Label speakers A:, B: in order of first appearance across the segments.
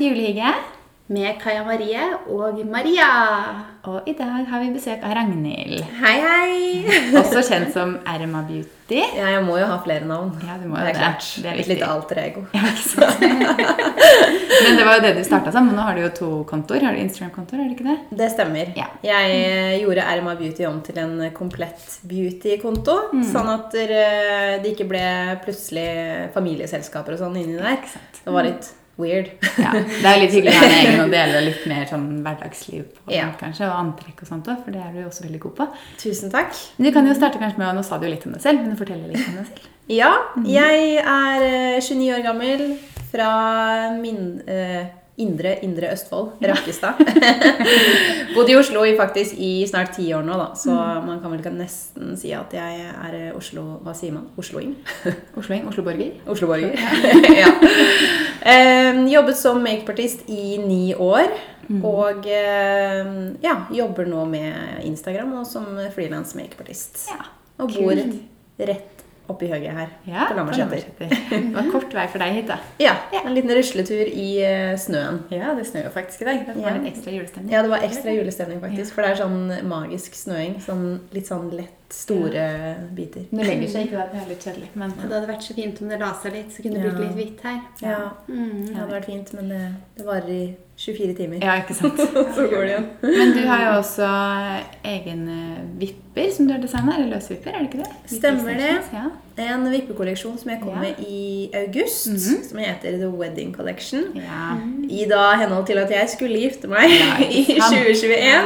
A: til Julehygge.
B: Med Kaja Marie og Maria.
A: Og i dag har vi besøk av Ragnhild.
C: Hei, hei!
A: Også kjent som Erma Beauty.
C: Ja, jeg må jo ha flere navn.
A: Ja, du må jo
C: det. Er
A: det.
C: klart.
A: Det er viktig.
C: lite alter ego.
A: Ja, ikke sant? Men det var jo det du starta sammen. Nå har du jo to kontor. Har du Instagram-kontor? har du ikke det?
C: Det stemmer.
A: Ja.
C: Jeg eh, gjorde Erma Beauty om til en komplett beauty-konto. Sånn at eh, det ikke ble plutselig familieselskaper og sånn inni der. Det var litt weird.
A: Ja, Det er litt hyggelig å en egen og dele litt mer sånn hverdagsliv på,
C: Ja.
A: kanskje, og antrekk og sånt òg, for det er du jo også veldig god på.
C: Tusen takk.
A: Men du kan jo starte kanskje med, og Nå sa du jo litt om deg selv, men du forteller litt om deg selv.
C: Ja, jeg er eh, 29 år gammel fra min uh, indre, indre Østfold, Rakkestad. Bodde i Oslo i faktisk i snart ti år nå, da. Så man kan vel nesten si at jeg er eh, Oslo Hva sier man? Osloing?
A: Osloing, Osloborger?
C: Osloborger. Oslo-borger. ja. Eh, jobbet som makeupartist i ni år. Og eh, ja, jobber nå med Instagram og som frilans makeupartist.
A: Ja,
C: Og bor rett oppi høyet her
A: Ja,
C: på. Lambertseter.
A: Det var kort vei for deg hit, da.
C: Ja, en liten rusletur i eh, snøen.
A: Ja, det snør jo faktisk i dag. Det var
C: Ja.
A: litt ekstra julestemning.
C: Ja, det var ekstra julestemning, faktisk. For det er sånn magisk snøing. Sånn, litt sånn lett, store biter.
A: Det legger seg ikke. Det er litt kjedelig. Men
B: Det hadde vært så fint om det la seg litt, så kunne
C: Ja.
B: blitt litt hvitt her.
C: Ja,
B: Mm.
C: det hadde vært fint, men det, det varer i 24 timer.
A: ja, ikke sant.
C: Så går det igjen.
A: Men du har jo også egen eh, vipper som du har designa. Eller løsvipper, er det ikke det?
C: Stemmer det.
A: Ja.
C: En vippekolleksjon som jeg kom
A: Ja.
C: med i august,
A: Mhm.
C: som heter The Wedding Collection.
A: Ja.
C: I da henhold til at jeg skulle gifte meg i
A: ikke sant.
C: 2021.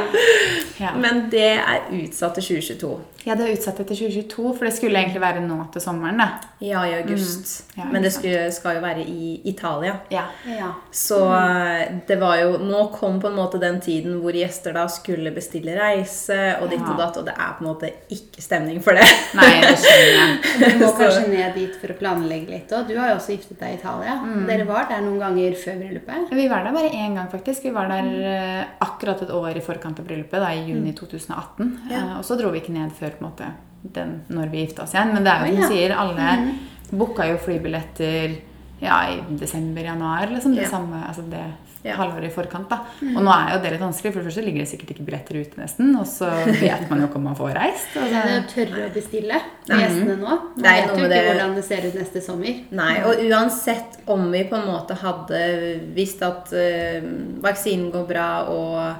A: Ja.
C: Men det er utsatt til 2022.
A: ja, det er utsatt etter 2022, for det skulle egentlig være nå til sommeren, da.
C: Ja, i august.
A: Mm. Ja,
C: Men det skulle, skal jo være i Italia.
A: Ja.
B: Ja.
C: Så eh, det var jo Nå kom på en måte den tiden hvor gjester da skulle bestille reise og ditt og datt, og det er på en måte ikke stemning for det.
A: Nei, det skjønner jeg.
B: Du må kanskje ned dit for å planlegge litt òg. Du har jo også giftet deg i Italia. Dere var der noen ganger før bryllupet.
A: Vi var der bare én gang, faktisk. Vi var der eh, akkurat et år i forkant av bryllupet, da, i juni 2018.
C: Ja.
A: Eh, og så dro vi ikke ned før på en måte den, når vi gifta oss igjen. Men det er jo som du sier, alle booka jo flybilletter ja, i desember-januar. liksom, Det
C: Ja.
A: samme, altså det
C: Ja.
A: halvåret i forkant. da. Og nå er jo det litt vanskelig, for det første ligger det sikkert ikke billetter ute nesten. Og så vet man jo ikke om man får reist.
B: Det
A: Altså.
B: er å tørre å bestille for gjestene nå. Man
C: Det er
B: vet jo ikke
C: det-
B: hvordan det ser ut neste sommer.
C: Nei, og uansett om vi på en måte hadde visst at eh, vaksinen går bra og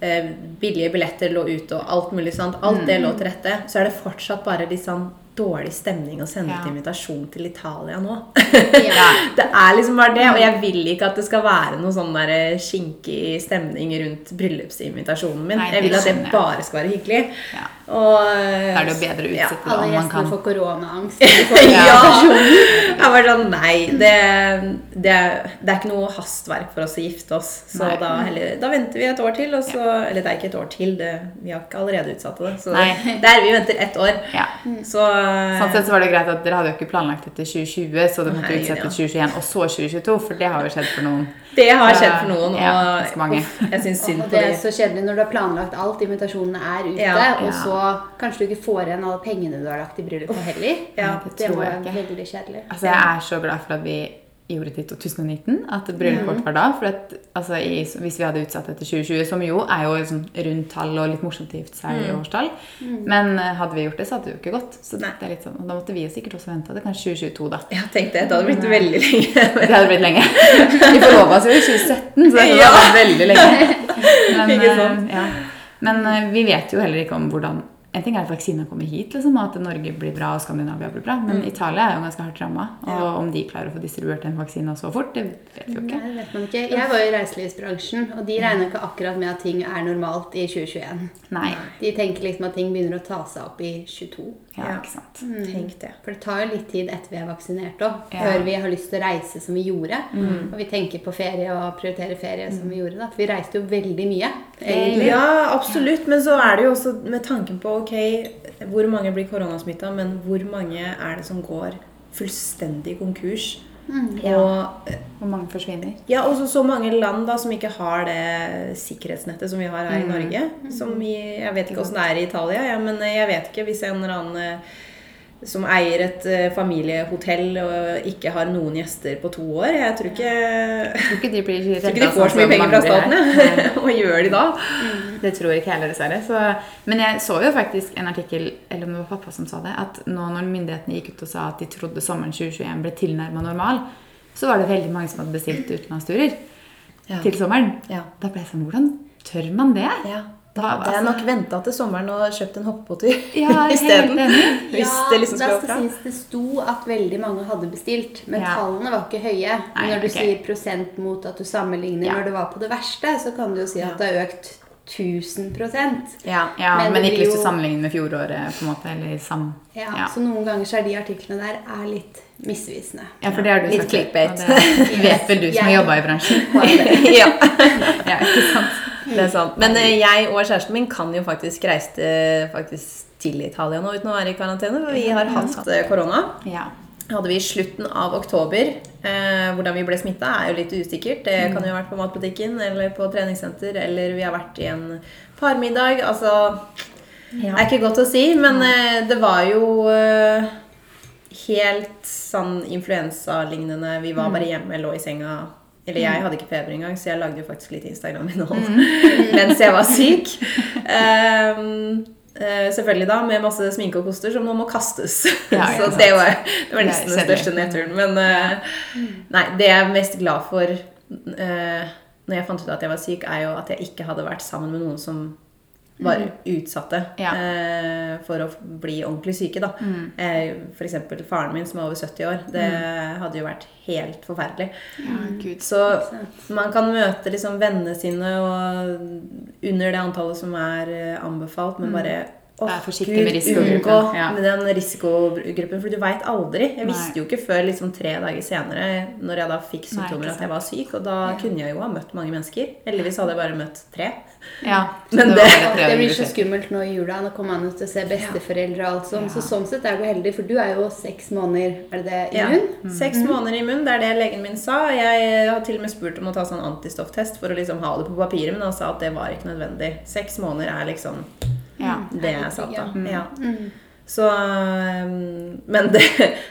C: eh, billige billetter lå ute og alt mulig sånt, alt det lå til rette, så er det fortsatt bare litt sånn dårlig stemning å sende
A: Ja.
C: ut invitasjon til Italia nå.
B: Ja.
C: Det er liksom bare det, og jeg vil ikke at det skal være noe sånn der skinkig stemning rundt bryllupsinvitasjonen min.
A: Nei,
C: jeg vil at det bare skal være hyggelig.
A: Ja.
C: Og,
A: er det jo bedre å
C: ja.
A: utsette det
B: Alle
A: om man
B: gjestene får koronaangst.
C: ja! Jeg var sånn Nei, det, det, det er ikke noe hastverk for oss å gifte oss. Så da, heller, da venter vi et år til. Og så, Eller det er ikke et år til, det, vi har ikke allerede utsatt det. Så
A: Nei.
C: der vi venter ett år.
A: Ja.
C: Så
A: Sånn sett så var det greit at Dere hadde jo ikke planlagt etter 2020, så dere måtte utsette
C: ja.
A: 2021 og så 2022, for det har jo skjedd for noen.
C: det har skjedd for noen, og
A: ja, mange.
C: uff, jeg syns synd på dem.
B: det er så kjedelig når du har planlagt alt, invitasjonene er ute,
C: Ja.
B: og
A: Ja.
B: Så kanskje du ikke får igjen alle pengene du har lagt i bryllupet heller.
C: Ja,
A: det
B: det være
A: ikke.
B: veldig kjedelig.
A: Altså, jeg er så glad for at vi gjorde det i 2019, at bryllupet vårt var da. For at, altså, i, hvis vi hadde utsatt det til 2020, som jo er jo sånn rundt tall og litt morsomt å gifte seg i årstall, men eh, hadde vi gjort det, så hadde det jo ikke gått. Så det er litt sånn, og da måtte vi jo sikkert også vente det, kanskje 2022, da.
C: Ja, tenk det. Det hadde blitt veldig lenge.
A: Det hadde blitt lenge. Vi forlova oss jo i 2017, så det
C: Ja.
A: vært veldig lenge. Men, eh, Ja. Men eh, vi vet jo heller ikke om hvordan En ting er at vaksinen kommer hit, liksom, og at Norge blir bra og Skandinavia blir bra, men Italia er jo ganske hardt ramma. Og
C: Mm. Ja.
A: om de klarer å få distribuert en vaksine så fort, det vet vi jo
B: Nei,
A: ikke.
B: det vet man ikke. Jeg var jo i reiselivsbransjen, og de regner ikke akkurat med at ting er normalt i 2021.
A: Nei.
B: De tenker liksom at ting begynner å ta seg opp i 22.
A: Ja, ikke sant.
C: Tenk det.
B: For det tar jo litt tid etter vi er vaksinert òg,
A: Ja.
B: før vi har lyst til å reise som vi gjorde. Og vi tenker på ferie og prioriterer ferie som vi gjorde. da. For vi reiste jo veldig mye. egentlig.
C: Ja, absolutt. Men så er det jo også med tanken på ok, hvor mange blir koronasmitta, men hvor mange er det som går fullstendig konkurs?
A: Ja.
C: Og
A: Hvor mange forsvinner.
C: ja, og så mange land da som ikke har det sikkerhetsnettet som vi har her i Norge. Som i, jeg vet ikke åssen det er i Italia, ja, men jeg vet ikke hvis en eller annen som eier et eh, familiehotell og ikke har noen gjester på to år. Jeg tror ikke,
A: Jeg tror ikke de blir
C: tror ikke de får så mye penger fra staten. ja. Hva gjør de da?
A: Det tror ikke jeg heller, dessverre. Så, men jeg så jo faktisk en artikkel, eller om det var pappa som sa det, at nå når myndighetene gikk ut og sa at de trodde sommeren 2021 ble tilnærma normal, så var det veldig mange som hadde bestilt utenlandsturer
C: Ja.
A: til sommeren.
C: Ja.
A: Da ble jeg sånn Hvordan tør man det?
C: Ja.
A: Da,
C: hadde jeg
A: altså-
C: nok venta til sommeren og kjøpt en hoppebåttur
A: Ja,
C: isteden. Hvis
B: ja,
C: det liksom skulle
B: skal
C: opp fra.
B: det sto at veldig mange hadde bestilt, men
A: Ja.
B: tallene var ikke høye.
A: Nei,
B: Når du
A: okay.
B: sier prosent mot at du sammenligner
A: Ja.
B: når det var på det verste, så kan du jo si at det har økt 1000
C: Ja.
A: Ja,
B: Men
A: men, ikke lyst til å
B: jo-
A: sammenligne med fjoråret, på en måte, eller sam...
B: ja,
A: Ja.
B: Så noen ganger så er de artiklene der er litt misvisende.
A: Ja, for det har du
C: Litt
A: sagt.
C: clickbait.
A: og Det vet vel du som har jobba i bransjen.
C: ja.
A: Ja, ikke sant?
C: Det er sant. Men eh, jeg og kjæresten min kan jo faktisk reise faktisk til Italia nå uten å være i karantene. For vi har hatt eh, korona.
A: Ja.
C: hadde vi i slutten av oktober. Eh, hvordan vi ble smitta, er jo litt usikkert. Det kan jo ha vært på matbutikken eller på treningssenter, eller vi har vært i en parmiddag. Altså Det er ikke godt å si, men eh, det var jo eh, helt sånn influensalignende. Vi var bare hjemme, lå i senga. Eller jeg hadde ikke feber engang, så jeg lagde jo faktisk litt Instagram-innhold mens jeg var syk. Um, uh, selvfølgelig da med masse sminke og koster som nå må kastes.
A: Ja,
C: så det var, det var nesten den største nedturen. Men uh, nei, det jeg er mest glad for uh, når jeg fant ut at jeg var syk, er jo at jeg ikke hadde vært sammen med noen som var utsatte
A: Ja.
C: eh, for å bli ordentlig syke. da. Eh, for eksempel faren min som er over 70 år. Det hadde jo vært helt forferdelig.
A: ja, gud.
C: Så man kan møte liksom vennene sine og under det antallet som er eh, anbefalt, men bare åh,
A: Vær forsiktig med risikogruppen,
C: unngå
A: ja.
C: med den risikogruppen, for du veit aldri. Jeg visste jo ikke før liksom tre dager senere, når jeg da fikk symptomer, at jeg var syk. Og da kunne jeg jo ha møtt mange mennesker. Heldigvis hadde jeg bare møtt tre.
A: Ja,
C: det-
A: tre
B: Det blir så skummelt nå i jula. Nå kommer man ut til å se besteforeldre og alt sånt.
A: Ja.
B: Så sånn sett er du heldig, for du er jo seks måneder Er det det
C: Ja.
B: immun?
C: Seks måneder immun, det er det legen min sa. Jeg har til og med spurt om å ta sånn antistofftest for å liksom ha det på papiret, men han sa at det var ikke nødvendig. Seks måneder er liksom
A: Ja.
C: det er sant, da.
B: Mm.
C: Ja. Så, um, men det,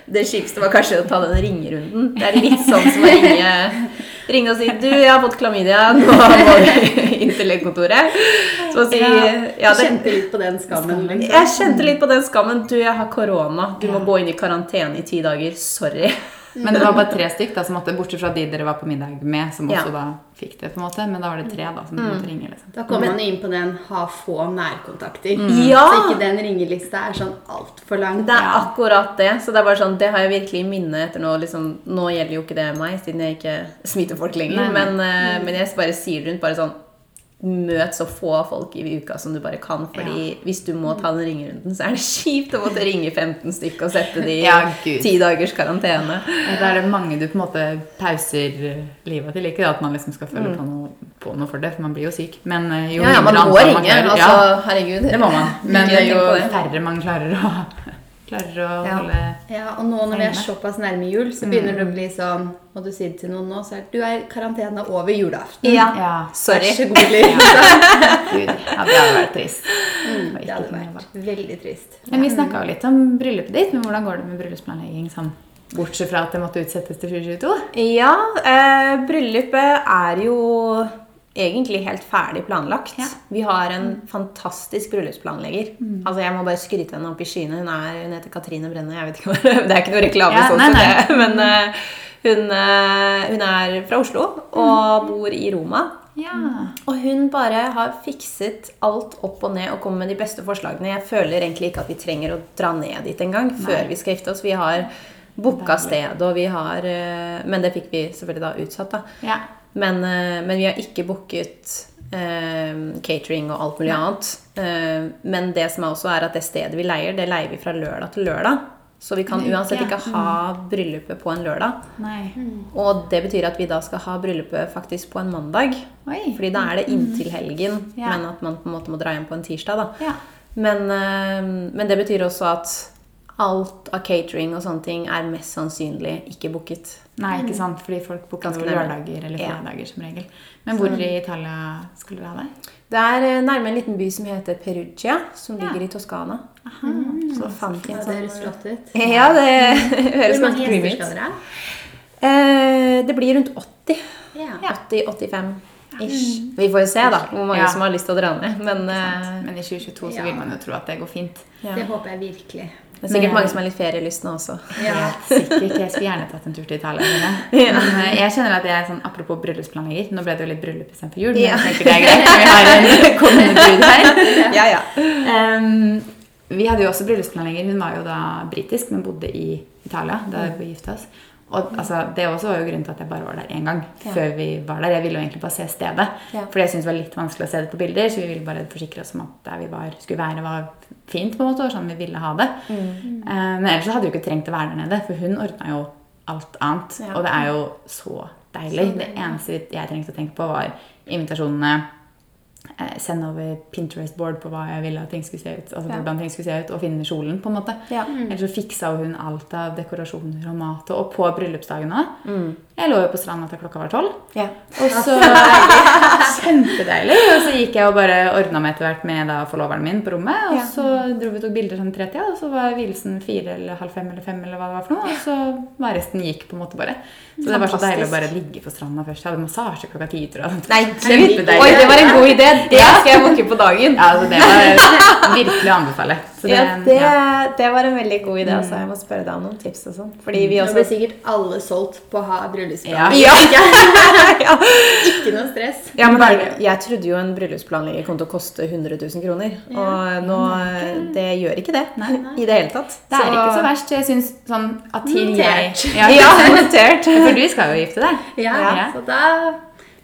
C: det kjipeste var kanskje å ta den ringerunden. Det er litt sånn som å ringe, ringe og si 'Du, jeg har fått klamydia. Nå må du inn til legekontoret.' Så si ja, det,
B: kjente litt på den skammen? Liksom.
C: Jeg kjente litt på den skammen. 'Du, jeg har korona. Du må gå inn i karantene i ti dager. Sorry.'
A: Men det var bare tre stykk da, som måtte, bortsett fra de dere var på middag med, som
C: Ja.
A: også da fikk det. på en måte, Men da var det tre da, som måtte ringe. liksom.
B: Da kommer man inn på den 'ha få nærkontakter'.
C: Ja!
B: Så ikke den ringelista er sånn altfor lang.
C: Det er
A: Ja.
C: akkurat det. Så det er bare sånn, det har jeg virkelig i minne etter nå. Liksom, nå gjelder jo ikke det meg, siden jeg ikke smitter folk lenger.
A: Nei, nei.
C: Men, eh, men jeg bare sier rundt bare sånn Møt så få folk i uka som du bare kan. Fordi hvis du må ta den ringerunden, så er det kjipt å måtte ringe 15 stykker og sette de i
A: Ja,
C: ti dagers karantene.
A: Da er det mange du på en måte pauser livet til. Ikke da, at man liksom skal følge på, noe, på noe for det, for man blir jo syk. Men eh, jo
C: Ja, ja, man må
A: ringe. man klarer-
C: Altså,
A: ja,
C: herregud.
A: det må man. Men jo
C: på det.
A: færre man klarer å, klarer å
C: Ja.
A: holde
B: Ja, og nå når vi er såpass nærme jul, så begynner det å bli sånn Må du si det til noen nå, så er det du er i karantene over julaften.
C: Ja.
A: Ja.
C: Sorry.
B: Vær så god, Liv.
A: Gud, ja, det hadde vært trist.
B: Mm, Det hadde vært veldig trist.
A: Men vi snakka jo litt om bryllupet ditt, men hvordan går det med bryllupsplanlegging sånn? Bortsett fra at det måtte utsettes til 2022?
C: Ja, eh, bryllupet er jo egentlig helt ferdig planlagt.
A: Ja.
C: Vi har en fantastisk bryllupsplanlegger. Altså Jeg må bare skryte henne opp i skyene. Hun, er, hun heter Katrine Brenne. Jeg vet ikke hva, Det er ikke noe reklame,
A: Ja,
C: sånn
A: nei,
C: nei. det, men uh, hun, uh, hun er fra Oslo og bor i Roma.
A: Ja.
C: Og hun bare har fikset alt opp og ned og kommer med de beste forslagene. Jeg føler egentlig ikke at vi trenger å dra ned dit engang før vi skal gifte oss. Vi har booka sted, og vi har eh, Men det fikk vi selvfølgelig da utsatt, da.
A: ja.
C: Men, eh, men vi har ikke booket eh, catering og alt mulig annet. Eh, men det som er også er at det stedet vi leier, det leier vi fra lørdag til lørdag. Så vi kan uansett ikke ha bryllupet på en lørdag.
A: Nei.
C: Og det betyr at vi da skal ha bryllupet faktisk på en mandag.
A: Oi.
C: Fordi da er det inntil helgen,
A: Ja.
C: men at man på en måte må dra hjem på en tirsdag. da.
A: Ja.
C: Men, eh, men det betyr også at alt av catering og sånne ting er mest sannsynlig ikke booket.
A: Nei, ikke sant? Fordi folk booker
C: Ganske
A: lørdager eller
C: Ja.
A: som regel. Men hvor i Italia skulle dere ha det?
C: Det er eh, nærme en liten by som heter Perugia, som
A: Ja.
C: ligger i Toskana.
A: Aha.
C: Så fant vi en sånn.
B: det høres flott ut.
C: Ja, det høres
B: Hvor mange
C: ganske creamy
B: gjester skal dere ha?
C: Eh, det blir rundt 80.
B: Ja.
C: 80-85 ish. Vi får jo se, da, hvor mange
A: Ja.
C: som har lyst til å dra ned. Men uh,
A: Men i 2022 så vil man jo tro at det går fint.
C: ja.
B: Det håper jeg virkelig.
C: Det er sikkert mange som er litt ferielystne også.
B: Ja.
A: Helt sikkert. Jeg skulle gjerne tatt en tur til Italia. Men eh, jeg kjenner at jeg sånn, Apropos bryllupsplanlegger. Nå ble det jo litt bryllup istedenfor jul, men
C: Ja.
A: jeg tenker det er greit. Vi har en kommende brud her.
C: Ja, ja.
A: Um, vi hadde jo også bryllupsplanlegger. Hun var jo da britisk, men bodde i Italia da vi gifta oss. Og altså, Det også var jo grunnen til at jeg bare var der én gang.
C: Ja.
A: før vi var der. Jeg ville jo egentlig bare se stedet.
C: Ja.
A: For jeg syntes det var litt vanskelig å se det på bilder, så vi ville bare forsikre oss om at der vi var, skulle være, var fint. på en måte, og sånn vi ville ha det.
C: Mm.
A: Eh, men ellers hadde vi ikke trengt å være der nede, for hun ordna jo alt annet.
C: Ja.
A: Og det er jo så deilig. Det eneste jeg trengte å tenke på, var invitasjonene. Eh, sende over Pinterest-board på hva jeg ville at ting skulle se ut. Altså
C: Ja.
A: hvordan ting skulle se ut, Og finne kjolen, på en måte.
C: Ja.
A: Ellers så fiksa hun alt av dekorasjoner og mat. Og på bryllupsdagen òg.
C: Mm.
A: Jeg lå jo på stranda til klokka var tolv.
C: ja.
A: Og så Kjempedeilig. Og så gikk jeg og bare ordna meg etter hvert med da forloveren min på rommet. Og
C: Ja.
A: så dro vi og tok bilder sånn tretida, og så var hvilelsen fire eller halv fem eller fem. eller hva det var for noe, Og så var resten gikk, på en måte bare. Så det var så deilig å bare ligge på stranda først. Jeg hadde massasje klokka ti, tror jeg.
C: Nei,
A: Kjempedeilig.
C: Oi, det var en god idé! Det skal jeg booke på dagen.
A: Ja, altså det var virkelig å anbefale. Så det,
C: Ja, det,
A: ja.
C: det var en veldig god idé. Altså. Jeg må spørre deg om noen tips og sånn. Fordi vi
B: Nå blir sikkert alle solgt på å ha bryllupsplan.
A: Ja.
C: ja.
B: Ikke noe stress.
C: ja, men jeg trodde jo en bryllupsplanlegger kom til å koste 100 000 kroner. Og nå Det gjør ikke det i det hele tatt.
A: Det er ikke så verst. Jeg syns sånn at til jeg
B: Notert.
A: ja,
C: Ja, notert.
A: For du skal jo gifte deg.
B: Ja. Så da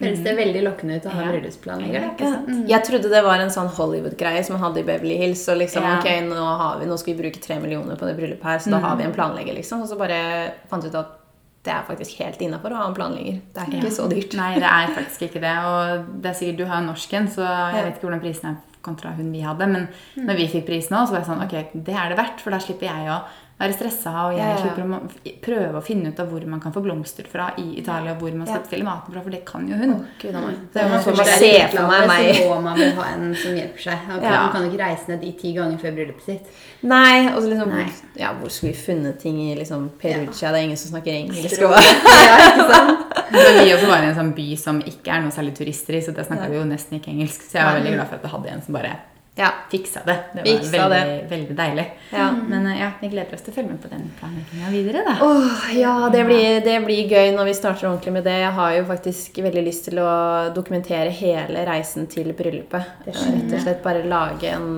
B: høres det veldig lokkende ut å ha
A: Ja.
B: bryllupsplanlegger.
A: Ja.
C: Jeg trodde det var en sånn Hollywood-greie som man hadde i Beverly Hills. Og liksom,
A: Ja.
C: ok, nå, har vi, nå skal vi bruke tre millioner på det bryllupet her, så da har vi en planlegger, liksom. Og så bare fant ut at det er faktisk helt innafor å ha en planlegger. Det er ikke så dyrt.
A: Nei, det er faktisk ikke det. Og det er sikkert du har norsken, norsk så jeg
C: Ja.
A: vet ikke hvordan prisen er kontra hun vi hadde. Men når vi fikk prisen òg, så var jeg sånn Ok, det er det verdt, for da slipper jeg å være stressa, og jeg
C: Ja, ja, ja.
A: slipper å prøve å finne ut av hvor man kan få blomster fra i Italia, hvor man skal
C: Ja.
A: bestille maten fra, for det kan jo hun.
C: Gud meg.
A: Så jeg
B: Når
A: må
B: man får
C: bare
B: er
C: se for meg meg.
B: så må man ha en som hjelper seg. Man kan,
C: Ja.
B: man kan ikke reise ned i ti ganger før bryllupet sitt.
C: Nei, og så liksom
B: Nei.
C: Ja, hvor skulle vi funnet ting i liksom Perugia? Det er ingen som snakker engelsk.
B: Ja, ikke sant?
A: Vi også var i en sånn by som ikke er noe særlig turister i, så der snakka
C: Ja.
A: vi jo nesten ikke engelsk. Så jeg var veldig glad for at jeg hadde en som bare
C: ja.
A: fiksa det. Det var
C: Fiksa
A: veldig, veldig deilig.
C: Ja.
A: Men eh, ja, vi gleder oss til å følge med på den planlegginga videre, da.
C: Oh, ja, det blir, det blir gøy når vi starter ordentlig med det. Jeg har jo faktisk veldig lyst til å dokumentere hele reisen til bryllupet.
B: Det
C: Rett og slett bare lage en,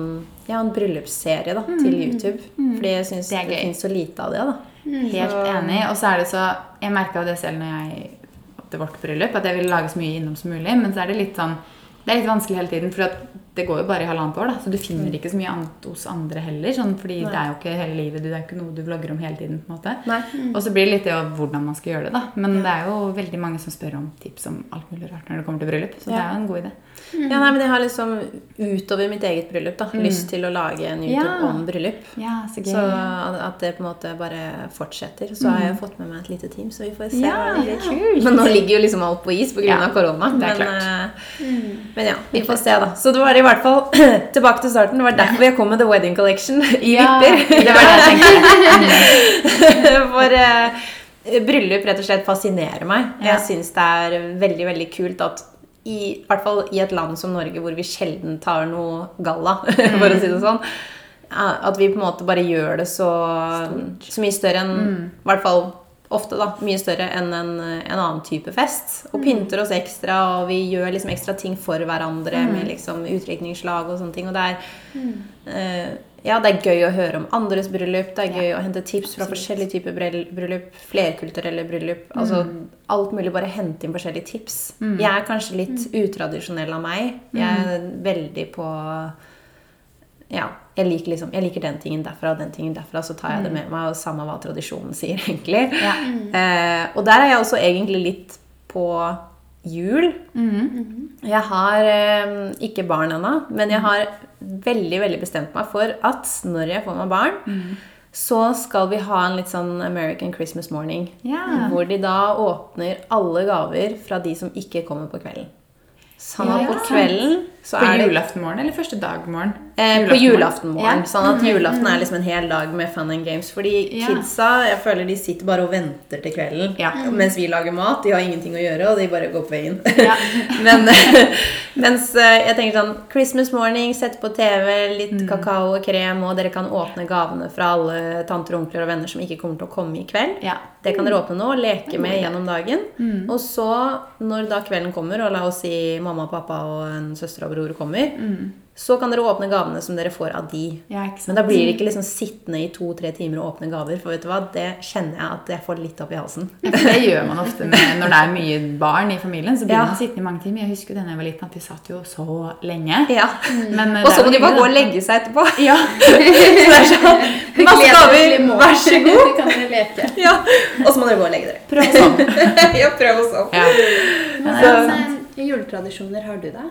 C: ja, en bryllupsserie da, til YouTube. Fordi jeg syns
A: Det
C: det, finnes så lite av det. da.
A: Helt enig. Og så er det så Jeg merka det selv når jeg til vårt bryllup, at jeg ville lage så mye innom som mulig. Men så er det litt sånn Det er litt vanskelig hele tiden, for at det går jo bare i halvannet år. da, Så du finner ikke så mye annet hos andre heller. sånn, fordi
C: Nei.
A: det er jo ikke hele livet. Det er jo ikke noe du vlogger om hele tiden. på en måte.
C: Nei.
A: Og så blir det litt det hvordan man skal gjøre det. da. Men det er jo veldig mange som spør om tips om alt mulig rart når det kommer til bryllup. Så det er jo en god idé.
C: Ja, nei, men Jeg har liksom utover mitt eget bryllup da, lyst til å lage en YouTube
A: Ja.
C: om bryllup.
A: Ja, så gøy.
C: Så at det på en måte bare fortsetter. Så har jeg fått med meg et lite team, så vi får se.
A: Ja,
C: er
A: kult.
C: Men nå ligger jo liksom alt på is pga.
A: Ja,
C: av korona.
A: det er
C: men, eh, men ja, vi får se, da. Så det var i hvert fall tilbake til starten. Det var derfor jeg kom med The Wedding Collection i
A: Ja,
C: vipper.
A: det var det jeg tenkte.
C: For uh, bryllup rett og slett fascinerer meg. Jeg syns det er veldig veldig kult at i, hvert fall i et land som Norge, hvor vi sjelden tar noe galla, for å si det sånn, at vi på en måte bare gjør det så, så mye større enn I hvert fall ofte, da. Mye større enn en, en annen type fest. Og pynter oss ekstra, og vi gjør liksom ekstra ting for hverandre med liksom utdrikningslag og sånne ting. Og det er eh, ja, det er gøy å høre om andres bryllup. Det er gøy å hente tips fra forskjellige typer bryllup. Flerkulturelle bryllup. Altså alt mulig. Bare hente inn forskjellige tips. Jeg er kanskje litt utradisjonell av meg. Jeg er veldig på Ja. Jeg liker, liksom, jeg liker den tingen derfra og den tingen derfra, så tar jeg det med meg. Og samme hva tradisjonen sier, egentlig.
A: Ja.
C: Eh, og der er jeg også egentlig litt på jul. Jeg har eh, ikke barn ennå, men jeg har veldig veldig bestemt meg for at når jeg får meg barn, så skal vi ha en litt sånn American Christmas morning.
A: Yeah.
C: Hvor de da åpner alle gaver fra de som ikke kommer på kvelden. Sånn at på kvelden så
A: På
C: er det
A: julaftenmorgen eller første dagmorgen?
C: Eh, på julaftenmorgen.
A: Ja.
C: Sånn at julaften er liksom en hel dag med fun and games. Fordi
A: Ja.
C: kidsa jeg føler de sitter bare og venter til kvelden.
A: Ja.
C: Mens vi lager mat. De har ingenting å gjøre, og de bare går på veien.
A: Ja.
C: Men, mens eh, jeg tenker sånn Christmas morning, sette på TV, litt
A: Mm.
C: kakao og krem, og dere kan åpne gavene fra alle tanter, onkler og venner som ikke kommer til å komme i kveld.
A: Ja.
C: Det kan dere åpne nå, og leke med gjennom dagen.
A: Mm.
C: Og så, når da kvelden kommer, og la oss si mamma og pappa og en søster og bror kommer, så kan dere åpne gavene som dere får av de.
A: Mm. Ja.
C: Men da blir det ikke liksom sittende i to-tre timer og åpne gaver. For vet du hva, det kjenner jeg at jeg får litt opp i halsen.
A: Ja, det gjør man ofte med, når det er mye barn i familien. Så blir
C: Ja.
A: man sittende i mange timer. Jeg husker jo da jeg var liten, at vi satt jo så lenge.
C: Ja.
A: Men, eh,
C: Og så må de bare gå og legge seg etterpå.
A: Ja.
C: Så det er sånn Masse gaver, vær så god.
B: kan dere leke.
C: Ja. Og så må dere gå og legge dere.
A: Prøv sånn.
C: ja, prøv sånn.
A: Ja.
B: Hva
C: Så-
B: eh, juletradisjoner har du, da?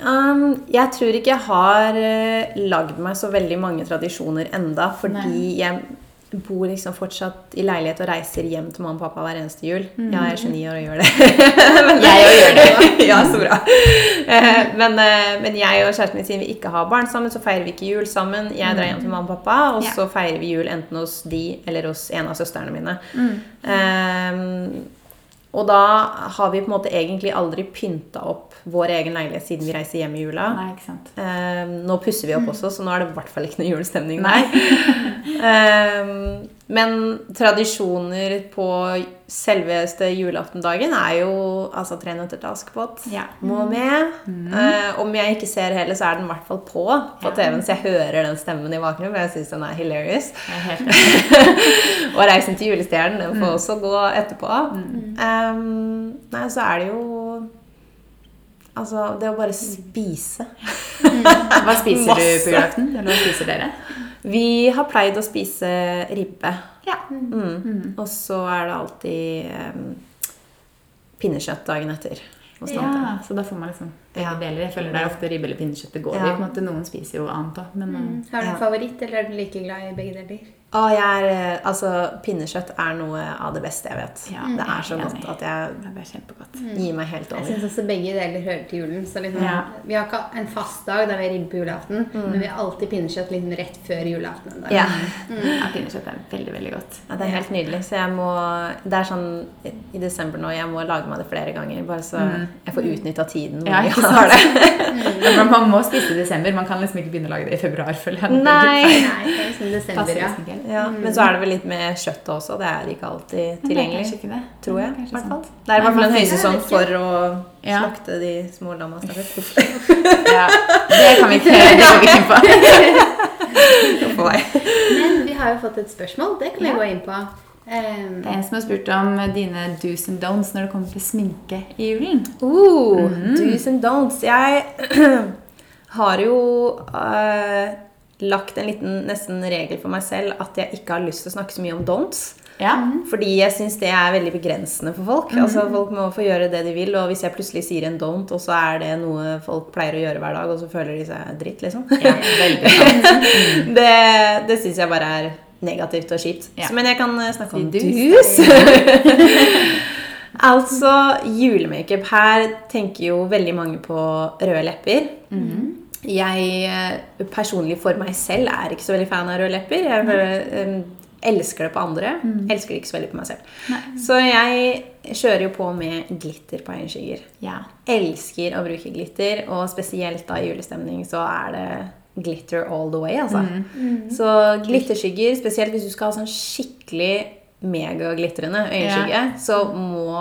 C: Um, jeg tror ikke jeg har uh, lagd meg så veldig mange tradisjoner enda, fordi jeg bor liksom fortsatt i leilighet og reiser hjem til mamma og pappa hver eneste jul. Ja, jeg er 29 år og gjør det.
A: Jeg òg gjør det.
C: ja, så bra. Uh, men, uh, men jeg og kjæresten min, siden vi ikke har barn sammen, så feirer vi ikke jul sammen. Jeg drar hjem til mamma og pappa, og
A: Ja.
C: så feirer vi jul enten hos de eller hos en av søstrene mine. Eh, og da har vi på en måte egentlig aldri pynta opp vår egen leilighet siden vi reiser hjem i jula.
A: Nei, ikke sant.
C: Eh, nå pusser vi opp også, så nå er det i hvert fall ikke noe julestemning der. Eh, men tradisjoner på selveste julaftendagen er jo altså Tre nøtter til Askepott.
A: Ja.
C: Må med. Eh, om jeg ikke ser hele, så er den i hvert fall på på
A: Ja.
C: TV-en, så jeg hører den stemmen i bakgrunnen. For jeg syns den er hilarious. Og 'Reisen til julestjernen' den får også gå etterpå. Um, nei, så er det jo Altså, det å bare spise.
A: Hva spiser du på julaften? Eller hva spiser dere?
C: Vi har pleid å spise ribbe.
A: Ja.
C: Mm. Og så er det alltid um, pinnekjøtt dagen etter.
A: ja. Så da får man liksom
C: Ja.
A: deler. Jeg føler det er ofte ribbe eller pinnekjøtt det går
C: Ja.
A: i. Noen spiser jo annet òg, men
B: Mm. Har du en
C: Ja.
B: favoritt, eller er du like glad i begge deler?
C: Å, jeg er, eh, altså, pinnekjøtt er noe av det beste jeg vet.
A: Ja,
C: det er så godt at jeg
A: ja, det er kjempegodt.
C: gir meg helt over.
B: Jeg syns også begge deler hører til julen. Så liksom,
A: Ja.
B: Vi har ikke en fast dag da vi er inne på julaften, men vi har alltid pinnekjøtt liksom rett før julaften. Ja. Mm.
C: Ja.
A: Ja, pinnekjøtt er veldig, veldig godt.
C: Ja, det er helt nydelig. Så jeg må Det er sånn i desember nå, jeg må lage meg det flere ganger. Bare så jeg får utnytta tiden. hvor
A: Mm. Ja,
C: jeg
A: ikke
C: har det.
A: Ja, men man må spise i desember. Man kan liksom ikke begynne å lage det i februar. føler jeg.
C: Nei.
B: Nei, det er liksom desember,
A: Passer
B: ja.
C: Ja, Men så er det vel litt med kjøttet også. Det er ikke alltid tilgjengelig.
A: ikke det.
C: Tror jeg.
A: Det
C: er, hvert fall. Det er i hvert fall en høysesong for å
A: Ja.
C: slakte de små lamma.
A: Ja, det kan vi ikke det går vi ikke inn på.
B: Men vi har jo fått et spørsmål. Det kan vi
A: Ja.
B: gå inn på. Um,
A: Det er en som har spurt om dine do's and don'ts når det kommer til sminke i julen.
C: Uh,
A: mm.
C: Do's and don'ts. Jeg har jo eh, lagt en liten nesten regel for meg selv at jeg ikke har lyst til å snakke så mye om don'ts.
A: Ja.
C: Fordi jeg syns det er veldig begrensende for folk. Altså Folk må få gjøre det de vil, og hvis jeg plutselig sier en don't, og så er det noe folk pleier å gjøre hver dag, og så føler de seg dritt, liksom.
A: ja veldig
C: det det syns jeg bare er negativt og kjipt.
A: Ja.
C: Men jeg kan eh, snakke om dus. altså, julemakeup. Her tenker jo veldig mange på røde lepper.
A: Mhm.
C: Jeg eh, personlig for meg selv er ikke så veldig fan av røde lepper. Jeg mm. elsker det på andre. Elsker det ikke så veldig på meg selv.
A: Nei.
C: Så jeg kjører jo på med glitter på øyenskygger.
A: Ja.
C: Elsker å bruke glitter, og spesielt da i julestemning så er det glitter all the way, altså. Så glitterskygger, spesielt hvis du skal ha sånn skikkelig megaglitrende øyenskygge, så må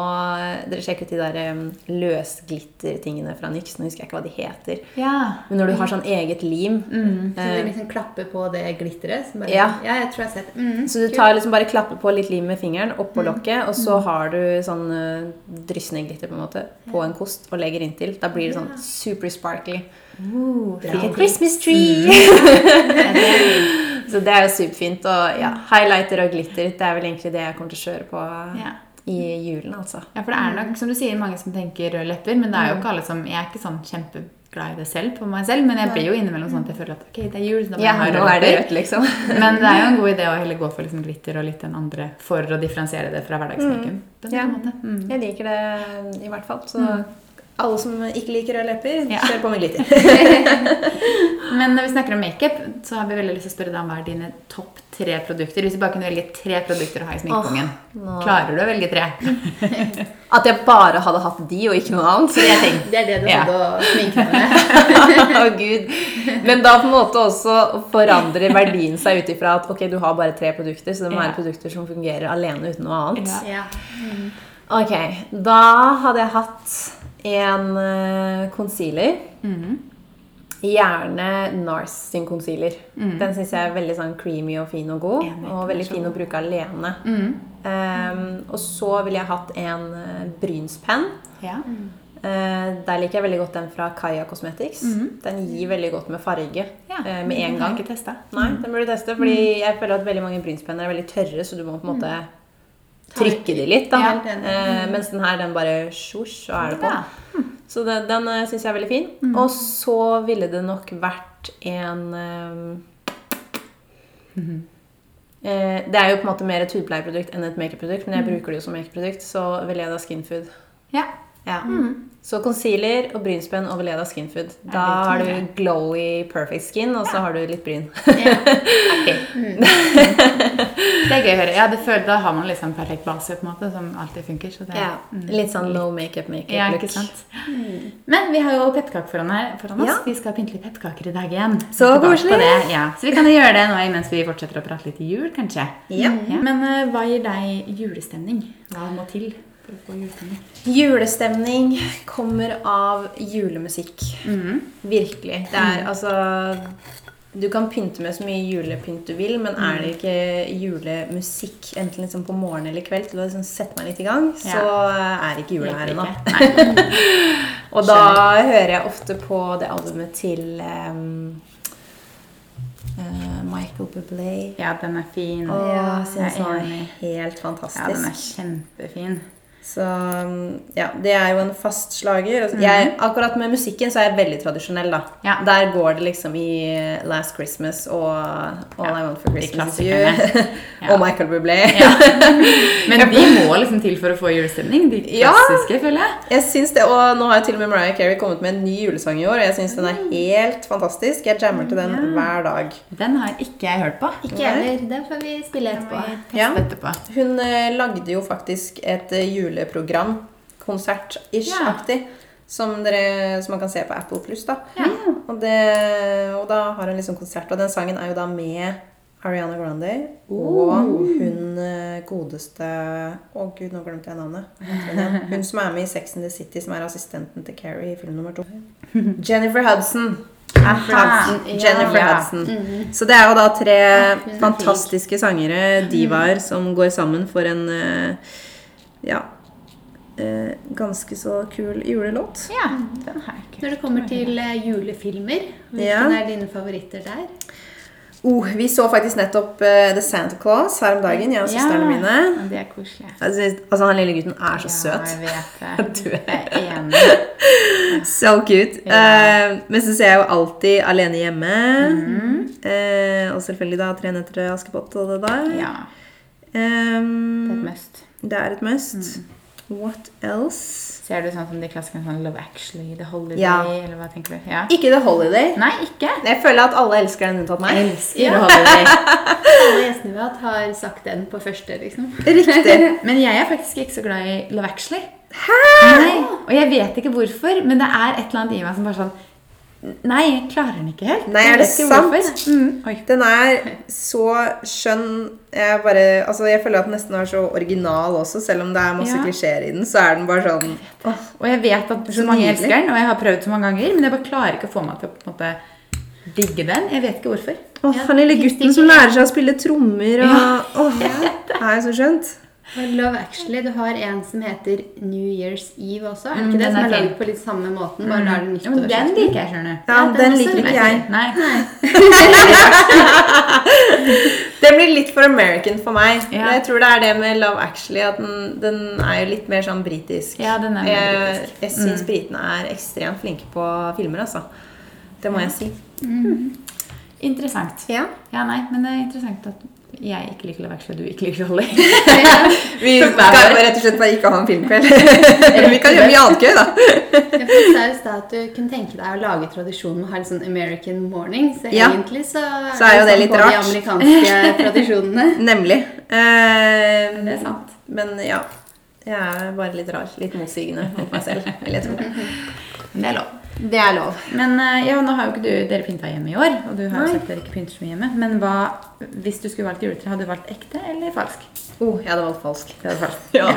C: dere sjekke ut de der um, løsglittertingene fra NYX. Nå husker jeg ikke hva de heter.
A: ja.
C: Men når du har sånn eget lim
B: så du liksom klapper på det glitteret?
C: Ja.
B: ja, jeg tror jeg har sett mm,
C: Så du tar liksom bare klapper på litt lim med fingeren oppå lokket, og så har du sånn uh, dryssende glitter på en måte på en kost og legger inntil. Da blir det sånn super sparkly.
A: Uh,
C: Like a Christmas tree! så det er jo superfint. Og ja, highlighter og glitter, det er vel egentlig det jeg kommer til å kjøre på
A: Ja.
C: i julen, altså.
A: Ja, for det er nok, som du sier, mange som tenker røde lepper, men det er jo ikke alle som Jeg er ikke sånn kjempeglad i det selv på meg selv, men jeg blir jo innimellom sånn at jeg føler at ok, det er jul, så da må
C: Ja,
A: jeg ha
C: det
A: lepper.
C: liksom.
A: Men det er jo en god idé å heller gå for liksom glitter og litt den andre for å differensiere det fra hverdagsmakeup. på en
C: Ja.
A: Mm.
C: Jeg liker det i hvert fall. Så Alle som ikke liker røde lepper,
A: Ja.
C: kjør på med glitter.
A: Men når vi snakker om makeup, så har vi veldig lyst til å spørre deg om hva er dine topp tre produkter. Hvis du bare kunne velge tre produkter å ha i sminkekongen,
C: oh,
A: klarer du å velge tre?
C: At jeg bare hadde hatt de og ikke noe annet.
A: Ting.
B: Det er det du
A: Ja.
B: hadde å sminke med.
C: Å gud. Men da på en måte også forandrer verdien seg ut ifra at ok, du har bare tre produkter, så det må
A: Ja.
C: produkter som fungerer alene uten noe annet.
A: Ja.
B: Ja.
C: Ok, da hadde jeg hatt en eh, concealer.
A: Mhm.
C: Gjerne NARS sin concealer. Den syns jeg er veldig sånn creamy og fin og god.
A: Enig,
C: og veldig fin å bruke alene.
A: Mhm.
C: Um, og så ville jeg hatt en eh, brynspenn.
A: ja.
C: Uh, der liker jeg veldig godt den fra Kaya Cosmetics. Den gir veldig godt med farge
A: ja.
C: uh, med en gang.
A: ikke testa.
C: Nei, den burde du teste, fordi jeg føler at veldig mange brynspenner er veldig tørre, så du må på en måte trykke de litt. da.
B: Ja, den.
C: Eh, mens den her, den bare sjosj, så er det på.
A: Ja.
C: Så den, den uh, syns jeg er veldig fin. Og så ville det nok vært en eh, Det er jo på en måte mer et hudpleieprodukt enn et makeupprodukt, men jeg bruker det jo som makeupprodukt, så vil jeg da Skinfood.
A: Ja.
C: Ja. Så concealer og brynspenn over Leda Skinfood. Da har du glowy perfect skin, og så har du litt bryn.
B: Ja.
A: Mm. Det er gøy å høre. Ja, det føler, da har man liksom perfekt base, på en måte, som alltid funker. Så det,
C: Ja,
A: mm.
C: Litt sånn no makeup makeup
A: Ja, ikke sant? Men vi har jo pepperkaker foran, her, foran oss.
C: Ja.
A: Vi skal pynte litt pepperkaker i dag igjen.
C: Så koselig.
A: Ja. Så vi kan jo gjøre det nå mens vi fortsetter å prate litt i jul, kanskje.
C: Ja.
A: Ja. Men uh, hva gir deg julestemning? Hva må til julestemning?
C: Kommer av julemusikk.
A: Mhm.
C: Virkelig. Det er altså Du kan pynte med så mye julepynt du vil, men er det ikke julemusikk enten liksom på morgen eller kveld til å liksom sette meg litt i gang, så er ikke jula her ennå. Og da hører jeg ofte på det albumet til um, uh, Michael Bublé.
A: Ja, den er fin.
C: Og
B: Ja,
C: jeg synes
A: er
C: helt fantastisk.
A: Ja, den er kjempefin.
C: Så um, ja, det er jo en fast slager. Altså, jeg, akkurat med musikken så er jeg veldig tradisjonell, da.
A: Ja.
C: Der går det liksom i uh, Last Christmas og All
A: Ja,
C: I Want for Christmas is You.
A: Ja.
C: og Michael Bublé.
A: Ja. Men de må liksom til for å få julestemning. De
C: Ja.
A: klassiske, føler jeg.
C: Jeg syns det, og Nå har jeg til og med Mariah Carey kommet med en ny julesang i år, og jeg syns den er helt fantastisk. Jeg jammer til den
A: Ja.
C: hver dag.
A: Den har ikke jeg hørt på.
B: Ikke jeg heller. Den får vi spille etterpå.
C: Ja.
A: etterpå.
C: Hun eh, lagde jo faktisk et eh, juleprogram, konsert-ish-aktig, som, dere- som man kan se på Apple Pluss. da.
A: Ja.
C: Og, det, og da har hun liksom konsert, og den sangen er jo da med Ariana Grande og hun eh, godeste Å gud, nå glemte jeg navnet. Hun, hun som er med i Sex and the City, som er assistenten til Carrie i film nummer to. Jennifer Hudson.
B: Hudson.
C: Jennifer
A: Ja.
C: Hudson. Så det er jo da tre fantastiske sangere, divaer, som går sammen for en eh, ja eh, ganske så kul julelåt.
A: Ja, den har jeg ikke
B: Når det kommer til eh, julefilmer, hvilken
C: Ja.
B: er dine favoritter der?
C: Oh, vi så faktisk nettopp uh, The Santa Claus her om dagen, jeg og søstrene mine.
A: Ja, det er koselig.
C: Jeg altså, Han lille gutten er så
A: Ja,
C: søt.
A: jeg vet det.
C: Du er-
A: Jeg er enig.
C: So cute.
A: Ja.
C: Uh, men så ser jeg jo alltid Alene hjemme.
A: Mm
C: -hmm. uh, og selvfølgelig da Tre nøtter til Askepott og det der.
A: Ja,
C: Um,
A: det er et must.
C: det er et must.
A: Mm.
C: What else?
A: Ser du sånn som de klassikerne sånn Love Actually, The Holiday,
C: Ja.
A: eller hva tenker du? Ja.
C: Ikke The Holiday.
A: Nei, ikke.
C: Jeg føler at alle elsker den unntatt meg.
A: Elsker
B: Ja.
A: The Holiday.
B: Alle gjestene vi har hatt, har sagt den på første, liksom.
C: Riktig.
A: Men jeg er faktisk ikke så glad i Love Actually. Hæ? Nei, og jeg vet ikke hvorfor, men det er et eller annet i meg som bare sånn Nei, jeg klarer den ikke helt.
C: Nei, er det sant?
A: Mm.
C: Den er så skjønn. Jeg, bare, altså jeg føler at den nesten er så original også, selv om det er masse
A: Ja.
C: klisjeer i den. Så er den bare sånn åh,
A: Og jeg vet at så mange elsker den, og jeg har prøvd så mange ganger, men jeg bare klarer ikke å få meg til å på en måte digge den. Jeg vet ikke hvorfor.
C: åh,
B: Ja,
C: Han lille gutten som lærer seg å spille trommer og
A: Ja.
C: åh, Det er så skjønt.
B: Og Love Actually, du har en som heter New Year's Eve også. Er det
A: Mm,
B: ikke det? Som
A: er
B: er lagd på litt samme måten, bare da er det
A: Ja, men den liker jeg, skjønner du.
C: Ja,
B: Ja, den
C: den liker ikke jeg.
A: Nei.
C: Den blir litt for American for meg.
A: Ja.
C: Jeg tror det er det med Love Actually, at den, den er jo litt mer sånn britisk.
A: Ja, den er mer britisk. Jeg,
C: jeg syns britene er ekstremt flinke på filmer, altså. Det må jeg si.
A: Interessant.
C: Ja.
A: Ja, nei, men det er interessant at jeg ikke liker Love Actually, du ikke liker Holly.
C: Vi skal
A: jo
C: rett og slett bare ikke ha en filmkveld. Vi kan gjøre mye annet gøy, da.
B: Jeg sa i stad at du kunne tenke deg å lage tradisjonen med å ha litt sånn American morning. Så
C: Ja.
B: egentlig så er,
C: Så er jo det
B: sånn
C: litt
B: rart. de amerikanske tradisjonene.
C: Nemlig. Eh,
A: Det er sant.
C: Men ja. Jeg er bare litt rar. Litt motsigende mot meg selv, vil jeg tro.
A: Men det er lov.
C: Det er lov.
A: Men eh, ja, nå har jo ikke du, dere pynta hjemme i år, og du har jo sagt dere ikke pynter så mye hjemme. Men hva, hvis du skulle valgt juletre, hadde du valgt ekte eller falsk?
C: Oh, jeg hadde valgt falsk.
A: Hadde falsk.
C: Ja.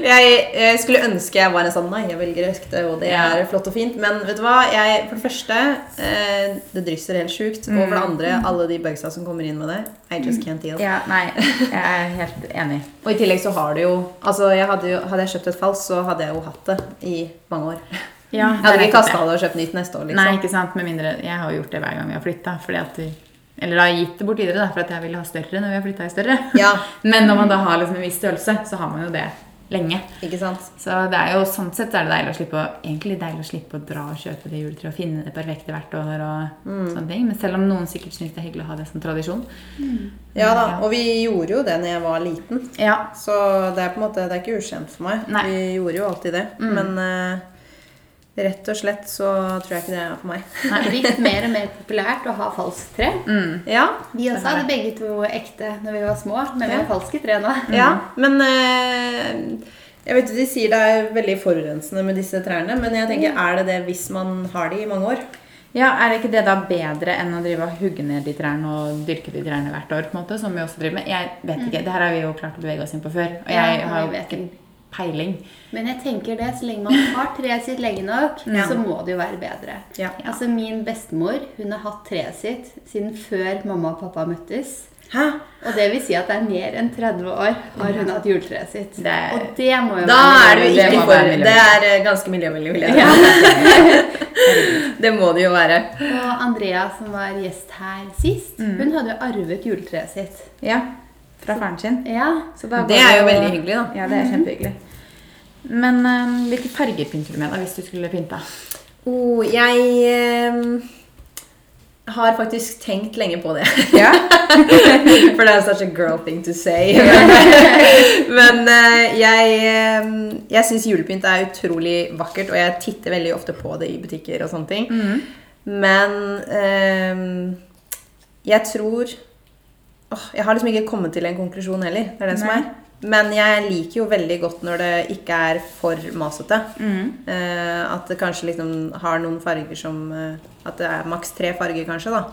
C: Jeg, jeg skulle ønske jeg var en sånn Nei, jeg velger ekte, og det er flott og fint. Men vet du hva? Jeg, for det første, eh, det drysser helt sjukt. Og for det andre, alle de bugsa som kommer inn med det. I just can't deal.
A: Ja, nei, jeg er helt enig.
C: Og i tillegg så har du jo Altså, jeg hadde, jo, hadde jeg kjøpt et falskt, så hadde jeg jo hatt det i mange år.
A: Ja,
C: Jeg hadde ikke kasta det og kjøpt nytt neste år, liksom.
A: Nei, ikke sant, med mindre Jeg har jo gjort det hver gang vi har flytta. Eller da har jeg gitt det bort videre, da, for at jeg ville ha større når vi har flytta i større.
C: Ja,
A: Men når man da har liksom en viss størrelse, så har man jo det lenge.
C: ikke sant?
A: Så det er jo sånn sett så er det deilig å slippe å, egentlig deilig å slippe å dra og kjøpe det juletreet og finne det perfekte hvert år. og sånne ting. Men selv om noen sikkert syns det er hyggelig å ha det som tradisjon.
C: Ja da. Og vi gjorde jo det når jeg var liten.
A: Ja,
C: Så det er på en måte, det er ikke ukjent for meg.
A: Nei.
C: Vi gjorde jo alltid det. Men eh, rett og slett så tror jeg ikke det er for meg.
B: Det er blitt mer og mer populært å ha falskt tre.
C: Ja,
B: Vi også hadde begge to ekte når vi var små, men vi har falske tre nå.
C: ja. Men eh, jeg vet De sier det er veldig forurensende med disse trærne, men jeg tenker, er det det hvis man har de i mange år?
A: Ja, Er det ikke det da bedre enn å drive og hugge ned de trærne og dyrke de trærne hvert år? på en måte, som vi også driver med? Jeg vet ikke, Det her har vi jo klart å bevege oss inn på før. Og
B: Ja,
A: jeg har jo
B: vet
A: ikke peiling.
B: Men jeg tenker det, så lenge man har treet sitt lenge nok,
C: Ja.
B: så må det jo være bedre.
C: Ja.
B: Altså Min bestemor hun har hatt treet sitt siden før mamma og pappa møttes.
C: Hæ?
B: Og det vil si at det er mer enn 30 år har hun hatt juletreet sitt.
A: Det er-
B: Og det må jo
C: Da
B: være
C: er du ikke for. Det er eh, ganske miljøvennlig, vil jeg si. Det må det jo være.
B: Og Andrea, som var gjest her sist, hun hadde jo arvet juletreet sitt.
A: Ja, Fra faren sin.
B: Ja,
C: Det er jo veldig hyggelig, da.
A: Ja, det er kjempehyggelig. Men eh, hvilke farger pynter du med da, hvis du skulle pynta?
C: Oh, jeg eh, har faktisk tenkt lenge på det.
A: Ja.
C: For det er such a girl thing to say. Men uh, jeg, eh, jeg syns julepynt er utrolig vakkert, og jeg titter veldig ofte på det i butikker og sånne ting.
A: Mm.
C: Men jeg tror åh, Jeg har liksom ikke kommet til en konklusjon heller. Det er det som er. Men jeg liker jo veldig godt når det ikke er for masete.
A: Mm.
C: Eh, at det kanskje liksom har noen farger som eh, At det er maks tre farger, kanskje, da.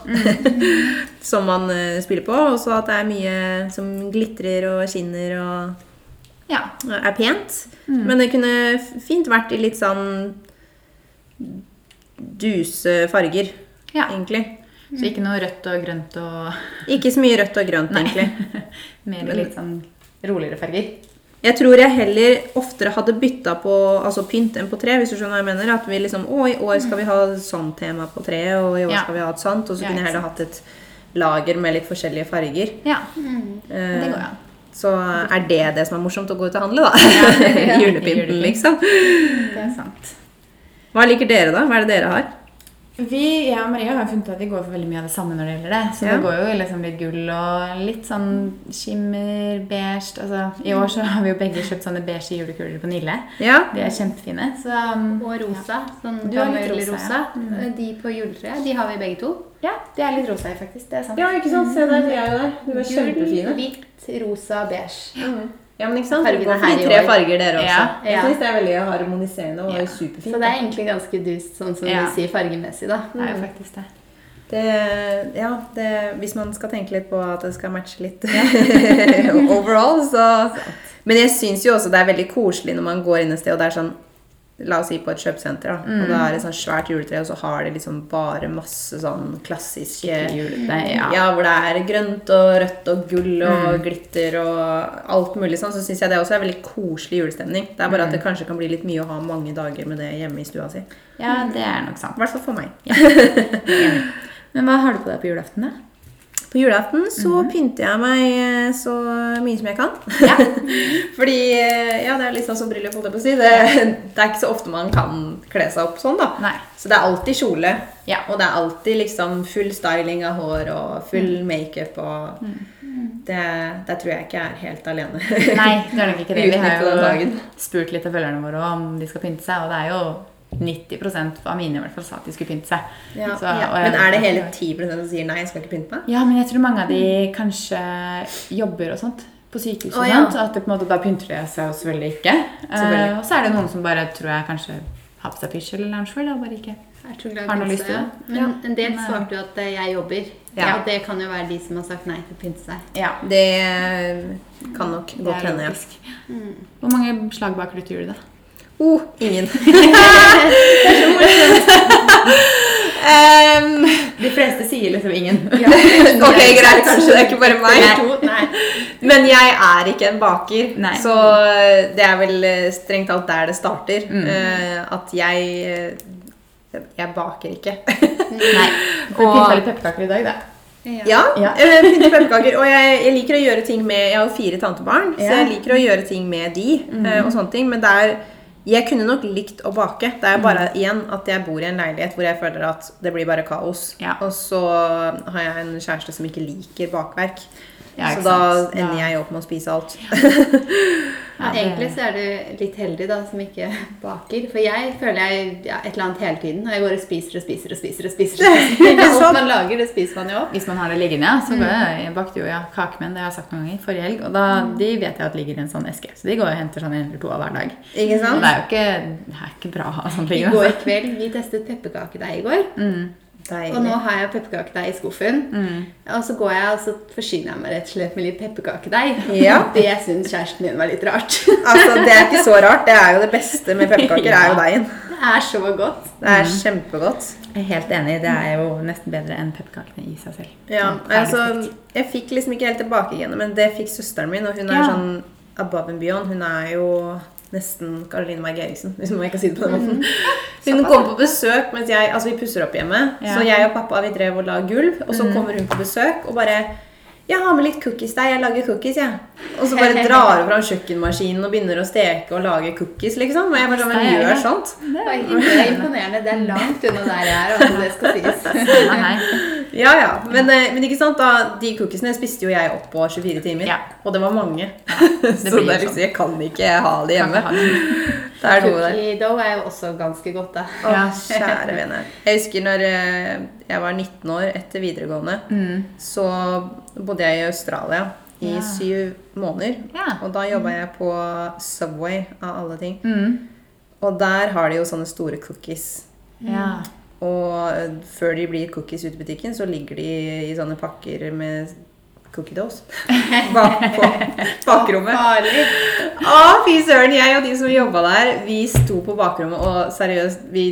C: som man eh, spiller på. Og så at det er mye som glitrer og skinner og
A: Ja.
C: er pent. Men det kunne fint vært i litt sånn duse farger,
A: ja.
C: egentlig.
A: Så ikke noe rødt og grønt og
C: Ikke så mye rødt og grønt, egentlig.
A: mer litt sånn roligere farger.
C: Jeg tror jeg heller oftere hadde bytta på altså pynt enn på tre. hvis du skjønner hva jeg mener. At vi liksom, å, i år skal vi ha sånn tema på treet, og i år
A: Ja.
C: skal vi ha et sånt. Og så
A: Ja,
C: kunne jeg heller hatt et lager med litt forskjellige farger.
A: Ja,
C: mm.
A: det går ja. an.
C: Så er det det som er morsomt å gå ut og handle, da.
A: Ja,
C: Julepynten, liksom.
A: Det er sant.
C: Hva liker dere, da? Hva er det dere har?
A: Vi, jeg og Maria har jo funnet at vi går for veldig mye av det samme når det gjelder det. Så
C: Ja.
A: det går jo liksom litt gull og litt sånn skimmer, beige. Altså, I år så har vi jo begge kjøpt sånne beige julekuler på Nille.
C: Ja.
A: De er kjempefine. Så um,
B: Og rosa. Sånn
A: Du har litt rosa,
B: rosa.
A: ja.
B: De på juletreet, de har vi begge to.
A: ja, de er litt rosa faktisk. Det er sant.
C: Ja, ikke sant? Se der, de er jo der. De er kjempefine.
B: Gul, hvitt, rosa, beige.
C: Ja, men ikke sant?
B: Fargene her i
C: tre farger, dere også.
A: Ja.
C: Jeg syns det er veldig harmoniserende og
A: Ja.
C: superfint.
B: Så det er egentlig ganske dust, sånn som du sier fargemessig, da.
A: Det er jo faktisk det.
C: Det, ja, det, hvis man skal tenke litt på at det skal matche litt overall, så Men jeg syns jo også det er veldig koselig når man går inn et sted, og det er sånn La oss si på et kjøpesenter, da. Og da er det sånn svært juletre, og så har de liksom bare masse sånn klassiske
A: juletre. Ja.
C: ja, hvor det er grønt og rødt og gull og glitter og alt mulig sånn, så syns jeg det også er veldig koselig julestemning. Det er bare at det kanskje kan bli litt mye å ha mange dager med det hjemme i stua si.
A: ja, det er nok sant.
C: I hvert fall for meg.
A: Men hva har du på deg på julaften, da?
C: På julaften så
A: Mhm.
C: pynter jeg meg eh, så mye som jeg kan. Fordi eh, Ja, det er litt sånn som bryllup, holdt jeg på å si. Det, det er ikke så ofte man kan kle seg opp sånn, da.
A: Nei.
C: Så det er alltid kjole.
A: Ja.
C: Og det er alltid liksom full styling av hår og full
A: Mm.
C: makeup og det, det, tror jeg ikke er helt alene.
A: Nei, det er nok ikke det. Vi har jo spurt litt av følgerne våre om de skal pynte seg, og det er jo 90% av mine i hvert fall sa at de skulle pynte seg.
C: Ja.
A: Så- og jeg
C: Men er det hele 10 som sier nei, jeg skal ikke pynte meg?
A: Ja, men jeg tror mange av de kanskje jobber og sånt på sykehus og
C: Å, ja.
A: sånt. At det på en måte da pynter de seg jo selvfølgelig ikke.
C: Selvfølgelig.
A: Eh, og så er det noen som bare tror jeg kanskje har på seg pysj eller loungewear og bare ikke
B: tror
A: Har noe lyst til det?
B: ja. Men en del svarte jo at eh, jeg jobber.
C: Ja.
B: Ja. Det kan jo være de som har sagt nei til å pynte seg.
A: Ja.
C: Det kan nok
A: gå
C: godt
A: henne
C: hende,
A: Hvor mange slag bak til du, da?
C: Oh, ingen. um,
A: De fleste sier liksom ingen.
C: ok, greit. Kanskje det er ikke bare meg. Men jeg er ikke en baker,
A: Nei.
C: så det er vel eh, strengt talt der det starter. Eh, at jeg eh, Jeg baker ikke.
A: Nei. Du pynta litt pepperkaker i dag, da.
C: Ja,
A: Ja.
C: jeg pynter pepperkaker. Og jeg, jeg liker å gjøre ting med Jeg har fire tantebarn, så jeg liker å gjøre ting med de. eh, og sånne ting, Men det er jeg kunne nok likt å bake. Det er bare igjen at jeg bor i en leilighet hvor jeg føler at det blir bare kaos.
A: Ja.
C: Og så har jeg en kjæreste som ikke liker bakverk.
A: Ja,
C: så da ender jeg opp med å spise alt.
B: ja, egentlig så er du litt heldig da, som ikke baker. For jeg føler jeg ja, et eller annet hele tiden. Og jeg går og spiser og spiser og spiser. og spiser, og spiser. Alt man lager, det spiser man jo opp.
A: Hvis man har det liggende, ja. Så går jeg, jeg bakte jo ja, kakemenn, det har jeg sagt noen ganger, forrige helg. Og da, de vet jeg at ligger i en sånn eske. Så de går og henter sånn en eller to av hver dag.
C: Ikke
A: Og
C: sant?
A: det er jo ikke, det er ikke bra å ha sånt
B: I går
A: altså.
B: kveld vi testet pepperkakedeig i går. Og nå har jeg pepperkakedeig i skuffen. Og så går jeg og så forsyner jeg meg rett og slett med litt pepperkakedeig.
C: Ja.
B: Det syns kjæresten min var litt rart.
C: Altså, Det er ikke så rart. Det er jo det beste med pepperkaker. er jo deigen.
B: Det er så godt.
C: Det er kjempegodt.
A: Jeg er helt enig. Det er jo nesten bedre enn pepperkakene i seg selv.
C: Ja, altså. Jeg fikk liksom ikke helt tilbake igjen, men det fikk søsteren min. Og hun er
A: Ja.
C: sånn above and beyond. Hun er jo nesten Caroline Berg Eriksen, hvis man kan si det på den måten. Hun kom på besøk mens jeg Altså, vi pusser opp hjemme.
A: Ja.
C: Så jeg og pappa vi drev og la gulv, og så kommer hun på besøk og bare jeg har med litt cookies der. Jeg lager cookies, jeg. Og så bare drar hun fram kjøkkenmaskinen og begynner å steke og lage cookies, liksom. Og jeg bare sånn, men
A: Ja, ja.
C: gjør sånt.
B: Det er imponerende. Det er langt unna der jeg er, om det skal sies.
A: Nei.
C: Ja, ja. Men, eh, men ikke sant, da, de cookiesene spiste jo jeg opp på 24 timer.
A: Ja.
C: Og det var mange.
A: det
C: så det er
A: sånn.
C: liksom, jeg kan ikke ha det hjemme. Det er noe der.
B: Cookie dough er jo også ganske godt, da.
C: Å,
A: Ja.
C: kjære vene. Jeg husker når eh, jeg var 19 år etter videregående, så bodde jeg i Australia i
A: Ja.
C: syv måneder.
A: Ja.
C: Og da jobba jeg på Subway, av alle ting.
A: Mm.
C: Og der har de jo sånne store cookies.
A: Ja.
C: Og før de blir cookies ute i butikken, så ligger de i sånne pakker med cookie doughs bak på bakrommet. Å, fy søren! Jeg og de som jobba der, vi sto på bakrommet og seriøst, vi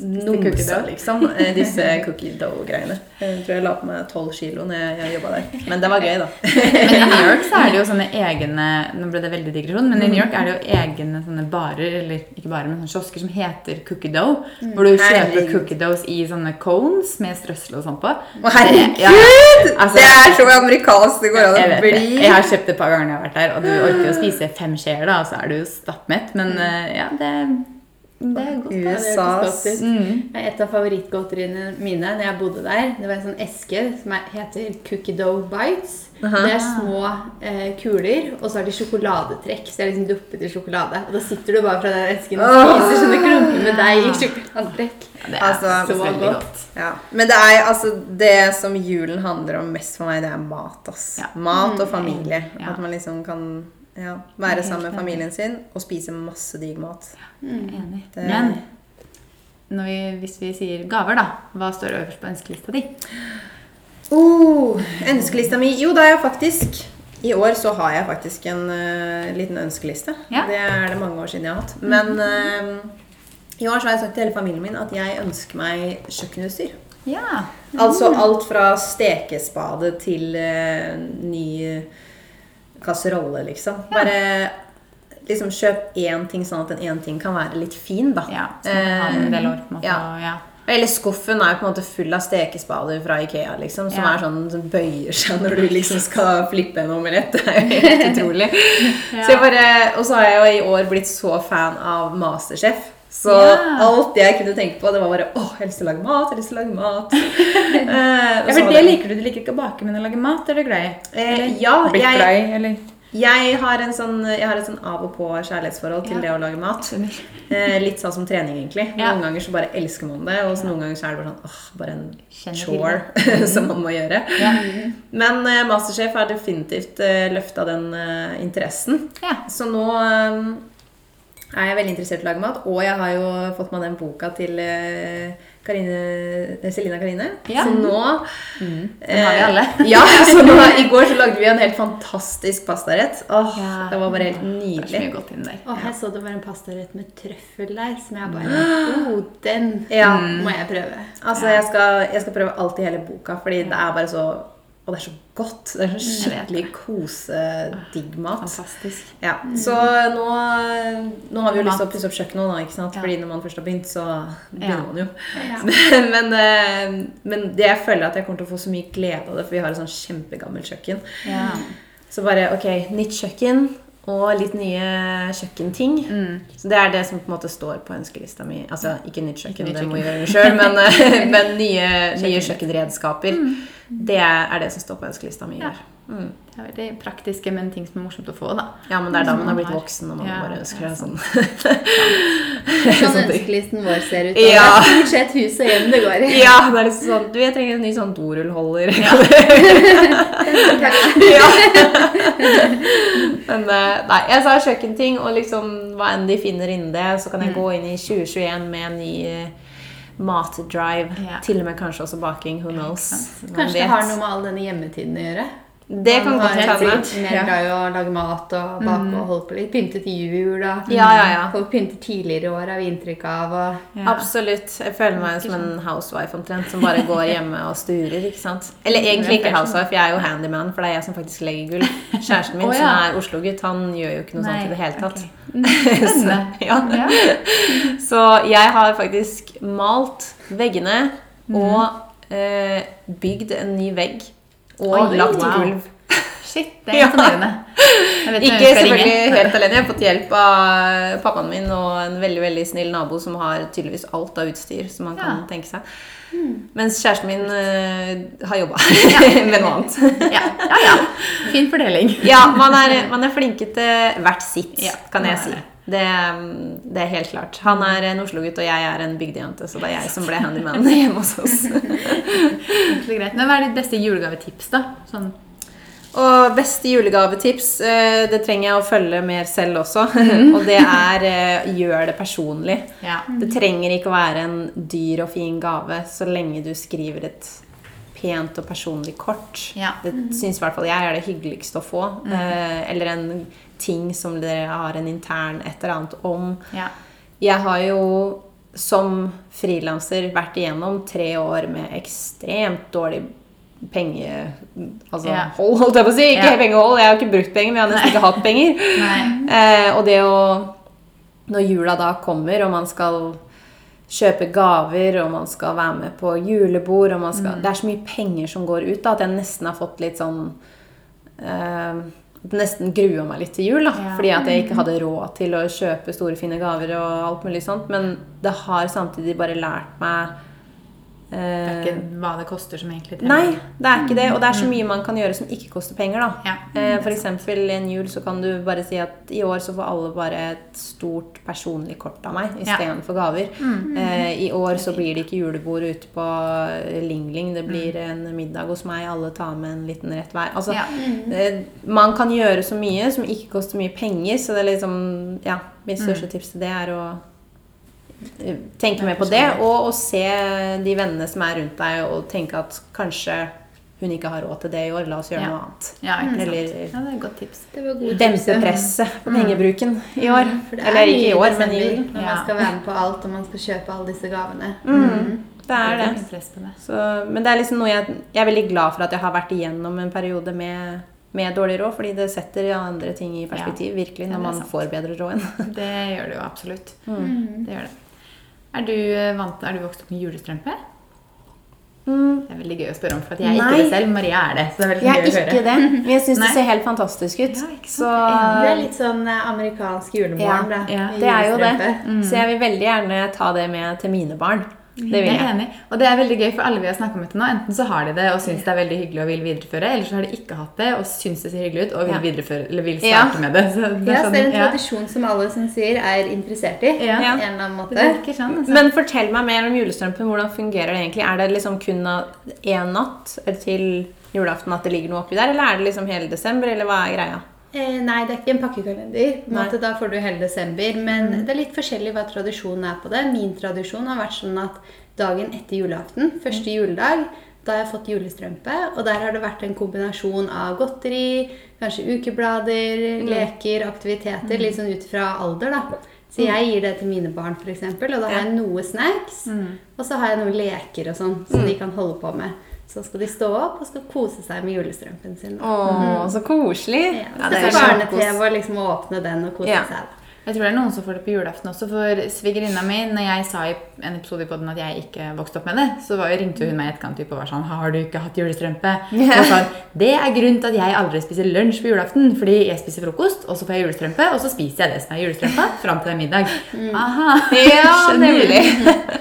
C: nomsa liksom eh, disse cookie dough-greiene. Jeg tror jeg la på meg 12 kilo når jeg, jeg jobba der. Men det var gøy, da.
A: Men i New York så er det jo sånne egne Nå ble det veldig digresjon, men i New York er det jo egne sånne barer, eller ikke barer, men sånne kiosker som heter cookie dough. Hvor du kjøper
C: Herregud.
A: cookie doughs i sånne cones med strøssel og sånn på.
C: Å, herregud!
A: Ja, altså-
C: det er så amerikansk det går an å bli.
A: Jeg har kjøpt det et par ganger når jeg har vært der, og du orker å spise fem skjeer, da, og så er du jo stappmett. Men eh, ja, det, det er godt.
C: USAs
B: det ut.
A: Mm.
B: Et av favorittgodteriene mine når jeg bodde der, det var en sånn eske som er- heter Cookie Dough Bites. Det er små eh, kuler, og så har de sjokoladetrekk. Så det er liksom duppet i sjokolade. Og da sitter du bare fra den esken og spiser sånne klumper med deg i sjokoladetrekk.
A: Ja, det er
C: Altså,
A: så
B: godt.
A: godt.
C: Ja, Men det er altså det som julen handler om mest for meg, det er mat. ass.
A: Ja.
C: Mat og familie.
A: Ja.
C: At man liksom kan ja, være
A: Helt
C: sammen med
A: enig.
C: familien sin og spise masse digg mat.
A: Enig.
C: Det-
A: Men når vi, hvis vi sier gaver, da, hva står øverst på ønskelista di?
C: Oh, ønskelista mi Jo, da er jeg faktisk I år så har jeg faktisk en uh, liten ønskeliste.
A: Ja.
C: Det er det mange år siden jeg har hatt. Men uh, i år så har jeg sagt til hele familien min at jeg ønsker meg kjøkkenutstyr.
A: Ja.
C: Altså alt fra stekespade til uh, ny kasserolle, liksom. Bare liksom kjøp én ting, sånn at den ene ting kan være litt fin, da.
A: ja så man kan ha den en del år, på en måte.
C: ja.
A: og Ja.
C: Eller skuffen er jo på en måte full av stekespader fra Ikea, liksom, som
A: Ja.
C: er sånn som bøyer seg når du liksom skal flippe en omelett. Det er jo helt utrolig. Så jeg bare, og så har jeg jo i år blitt så fan av Masterchef. Så
A: Ja.
C: alt jeg kunne tenke på, det var bare åh, jeg har lyst til å lage mat, jeg har lyst til å lage mat. Eh,
A: Ja, for
C: det,
A: det liker du. Du liker ikke å bake, men å lage mat er du glad i?
C: Eh, ja,
A: Blitt
C: jeg-
A: glad i, eller?
C: Jeg har, en sånn, jeg har et sånn av og på kjærlighetsforhold til
A: Ja.
C: det å lage mat. Eh, litt sånn som trening, egentlig.
A: Ja.
C: Noen ganger så bare elsker man det, og noen ganger så er det bare sånn åh, bare en
A: Kjenner
C: chore som man må gjøre.
A: Ja.
C: Men eh, Masterchef har definitivt eh, løfta den eh, interessen.
A: ja.
C: Så nå eh, er jeg veldig interessert i å lage mat, og jeg har jo fått meg den boka til eh, Karine, eh, Selina Karine.
A: Ja.
C: Så nå
A: Den har vi alle.
C: Eh, ja, så nå, I går så lagde vi en helt fantastisk pastarett. Åh,
A: Ja.
C: Det var bare helt nydelig.
A: Det er så mye godt inn der.
B: Åh, jeg så det var en pastarett med trøffel der, som jeg bare oh, Den
C: Ja.
B: må jeg prøve.
C: Altså, jeg skal, jeg skal prøve alt i hele boka, fordi det er bare så Og det er så godt. Det er sånn
A: vet
C: skikkelig kosedigg mat.
A: Fantastisk.
C: Ja, Så nå, nå har vi jo lyst til å pusse opp kjøkkenet òg, ikke sant? Fordi når man først har begynt, så begynner man jo. Men, eh, men det jeg føler at jeg kommer til å få så mye glede av det, for vi har et sånn kjempegammelt kjøkken.
A: Ja.
C: Så bare ok, nytt kjøkken og litt nye kjøkkenting.
A: Mm.
C: Så det er det som på en måte står på ønskelista mi. Altså ikke nytt kjøkken,
A: nytt
C: det må vi gjøre sjøl, men, eh, men nye, nye kjøkkenredskaper.
A: Mm.
C: Det er det som står på ønskelista mi
A: Ja.
C: Mm.
A: Det er veldig praktiske, men ting som er morsomt å få, da.
C: Ja, men det er da man har blitt voksen og man
A: Ja,
C: bare ønsker
A: er
C: seg sånn.
B: Sånn ønskelisten vår ser ut.
C: Ja.
B: Det er stort sett hus og hjem det går i.
C: Ja, det er liksom sånn Du, jeg trenger en ny sånn dorullholder. Ja. Men eh, nei, jeg sa kjøkkenting, og liksom hva enn de finner innen det, så kan jeg gå inn i 2021 med en ny eh, matdrive.
A: Ja.
C: Til og med kanskje også baking. Who knows?
B: Kanskje det har noe med all denne hjemmetiden å gjøre?
C: Det kan godt hende.
B: mer
C: Ja.
B: glad i å lage mat og bake og holde på litt. Pynte til jul og
C: Ja, ja, ja.
B: Folk pynter tidligere i år, har vi inntrykk av. Og
A: Ja.
C: Absolutt. Jeg føler meg som en housewife omtrent, som bare går hjemme og sturer. ikke sant? Eller egentlig ikke housewife, jeg er jo handyman, for det er jeg som faktisk legger gull. Kjæresten min,
A: Å,
C: som er Oslo-gutt, han gjør jo ikke noe sånt i det hele tatt.
A: Okay. Så,
C: Ja.
A: Ja.
C: Så jeg har faktisk malt veggene
A: Mhm.
C: og eh, bygd en ny vegg. Og
A: Oi,
C: lagt
A: wow.
C: gulv.
A: Shit, det er imponerende. Ja.
C: Ikke selvfølgelig
A: ringe.
C: helt alene. Jeg har fått hjelp av pappaen min og en veldig veldig snill nabo som har tydeligvis alt av utstyr som man kan
A: Ja.
C: tenke seg.
A: Hmm.
C: Mens kjæresten min uh, har jobba med noe annet.
A: Ja, ja, ja. Fin fordeling.
C: Ja, man er, man er flinke til hvert sitt,
A: Ja,
C: kan jeg si.
A: Det.
C: Det, er helt klart. Han er en Oslo-gutt, og jeg er en bygdejente, så det er jeg som ble handyman hjemme hos oss.
A: Men hva er ditt beste julegavetips, da? Sånn,
C: Og beste julegavetips, eh, det trenger jeg å følge mer selv også.
A: Mm.
C: Og det er eh, gjør det personlig.
A: ja.
C: Det trenger ikke å være en dyr og fin gave så lenge du skriver et pent og personlig kort.
A: Ja.
C: Det syns i hvert fall jeg er det hyggeligste å få. Eh, eller en ting som dere har en intern et eller annet om.
A: ja.
C: Jeg har jo som frilanser vært igjennom tre år med ekstremt dårlig penge... Altså
A: yeah.
C: hold, holdt jeg på å si. Ikke
A: yeah.
C: pengehold. Jeg har ikke brukt penger, men jeg har nesten ikke hatt penger. Eh, og det å Når jula da kommer, og man skal kjøpe gaver, og man skal være med på julebord skal, Det er så mye penger som går ut, da, at jeg nesten har fått litt sånn eh, Nesten grua meg litt til jul, da,
A: Ja.
C: fordi at jeg ikke hadde råd til å kjøpe store, fine gaver og alt mulig sånt. Men det har samtidig bare lært meg
A: Det er
C: eh,
A: ikke hva det koster som egentlig teller.
C: Nei, det er ikke det. Og det er så mye man kan gjøre som ikke koster penger. da.
A: Ja.
C: F.eks. For eksempel en jul så kan du bare si at i år så får alle bare et stort personlig kort av meg
A: Ja.
C: istedenfor gaver. Mm. I år så blir det ikke julebord ute på Lingling. Det blir en middag hos meg. Alle tar med en liten rett hver. Altså,
A: Ja.
C: eh, man kan gjøre så mye som ikke koster mye penger. Så det er liksom Ja, mitt største tips til det er å eh, tenke mer på det, og å se de vennene som er rundt deg, og tenke at kanskje hun ikke har råd til det i år. La oss gjøre
A: Ja.
C: noe annet.
A: Ja, ikke sant.
C: Eller
A: ja, det er et godt tips.
B: det var god
C: dempe presset på pengebruken i år.
B: For er
C: Eller ikke i år, men i jul.
B: Når
A: Ja.
B: man skal være med på alt, og man skal kjøpe alle disse gavene.
C: Det er det.
A: mye press det.
C: Så, men det er liksom noe jeg, jeg er veldig glad for at jeg har vært igjennom en periode med, med dårlig råd, fordi det setter andre ting i perspektiv, virkelig, når
A: er
C: man
A: sant.
C: får bedre råd enn
A: Det gjør det jo absolutt.
C: Mm.
A: Det gjør det. Er du, eh, vant, er du vokst opp med julestrømpe?
C: Mm,
A: Det er veldig gøy å spørre om, for at jeg er
C: Nei.
A: ikke det selv. Maria er det. Så det er veldig
C: jeg er
A: gøy å
C: ikke det, men jeg syns det ser helt fantastisk ut.
A: Ja.
C: Så
B: Det er litt sånn eh, amerikansk julemorgen,
C: Ja,
B: da.
A: ja,
C: det er jo det.
B: Mm.
C: Så jeg vil veldig gjerne ta det med til mine barn. Det vil
A: Jeg er enig. Og det er veldig gøy for alle vi har snakka med til nå. Enten så har de det og syns det er veldig hyggelig og vil videreføre, eller så har de ikke hatt det og syns det ser hyggelig ut og vil videreføre, eller vil
C: Ja.
A: starte med det. Så det
B: Ja, så det er en
A: ja.
B: tradisjon som alle som sier er interessert i.
A: Ja.
B: En eller annen måte.
A: Sånn. Altså.
C: Men fortell meg mer om julestrømpen. Hvordan fungerer det egentlig? Er det liksom kun én natt til julaften at det ligger noe oppi der, eller er det liksom hele desember, eller hva er greia?
B: Eh, nei, det er ikke en pakkekalender. Måte, da får du hele desember. Men det er litt forskjellig hva tradisjonen er på det. Min tradisjon har vært sånn at dagen etter julaften, første juledag, da har jeg fått julestrømpe. Og der har det vært en kombinasjon av godteri, kanskje ukeblader, leker, aktiviteter. Litt sånn ut fra alder, da. Så jeg gir det til mine barn, f.eks. Og da har jeg noe snacks. Og så har jeg noen leker og sånn som de kan holde på med. Så skal de stå opp og skal kose seg med julestrømpen sin. Åh,
C: mm. så koselig.
B: Ja,
C: Ja,
B: det er barne-TV og liksom åpne den og kose
C: Ja.
B: seg. da.
A: Jeg tror det er noen som får det på julaften også. For svigerinna mi, når jeg sa i en episode i podden at jeg ikke vokste opp med det, så var, ringte hun meg i etterkant og var sånn Har du ikke hatt julestrømpe?
C: Yeah.
A: Og sa det er grunnen til at jeg aldri spiser lunsj på julaften. Fordi jeg spiser frokost, og så får jeg julestrømpe, og så spiser jeg det som er julestrømpa, fram til det er middag. Aha.
C: Ja,
A: Skjønner.
C: nemlig.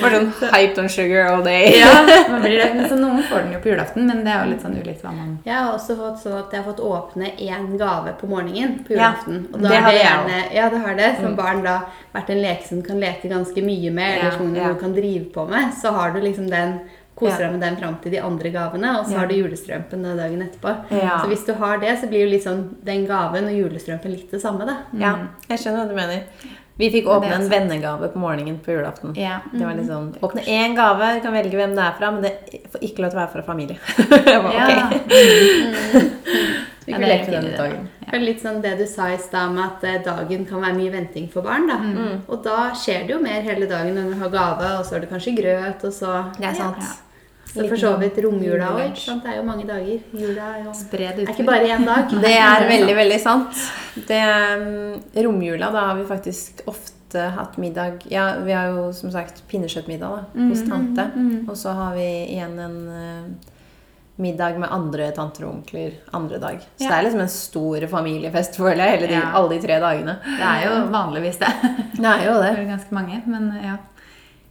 C: Bare sånn hyped on sugar all day.
A: Ja, man blir det. Men så noen får den jo på julaften, men det er jo litt sånn ulikt hva man
B: Jeg har også fått sånn at jeg har fått åpne én gave på morgenen på
C: Ja,
B: julaften. og
C: det
B: da er
C: hadde
B: det
C: jeg
B: gjerne, ja, det har det. Som barn da vært en leke som du kan leke ganske mye med, eller som du kan drive på med. Så har du liksom den Koser deg med den fram til de andre gavene, og så
C: Ja.
B: har du julestrømpen dagen etterpå.
C: Ja.
B: Så hvis du har det, så blir jo sånn den gaven og julestrømpen litt det samme, da.
C: Ja, jeg skjønner hva du mener. Vi fikk åpne en vennegave på morgenen på julaften.
A: Ja.
C: Det var sånn, Åpne én gave, du kan velge hvem det er fra, men det får ikke lov til å være fra familie. Jeg var,
A: Ja.
C: ok. Vi
A: Ja,
C: kunne
A: det er
C: leke
A: fin
C: den
A: idé.
C: dagen.
B: Det er litt sånn det du sa i stad med at eh, dagen kan være mye venting for barn. da.
C: Mm.
B: Og da skjer det jo mer hele dagen når du har gave, og så er det kanskje grøt, og så
C: Det er sant.
A: Ja.
B: Så for så vidt romjula òg. Det er jo mange dager. Jula er jo er ikke bare én dag.
C: Det er veldig, veldig sant. Det, um, romjula, da har vi faktisk ofte hatt middag Ja, vi har jo som sagt pinnekjøttmiddag da, hos tante. Og så har vi igjen en eh, middag med andre tanter og onkler andre dag. Så
A: Ja.
C: det er liksom en stor familiefest, føler jeg, de,
A: Ja.
C: alle de tre dagene.
A: Det er jo vanligvis det.
C: Det er jo
A: Det er ganske mange, men ja.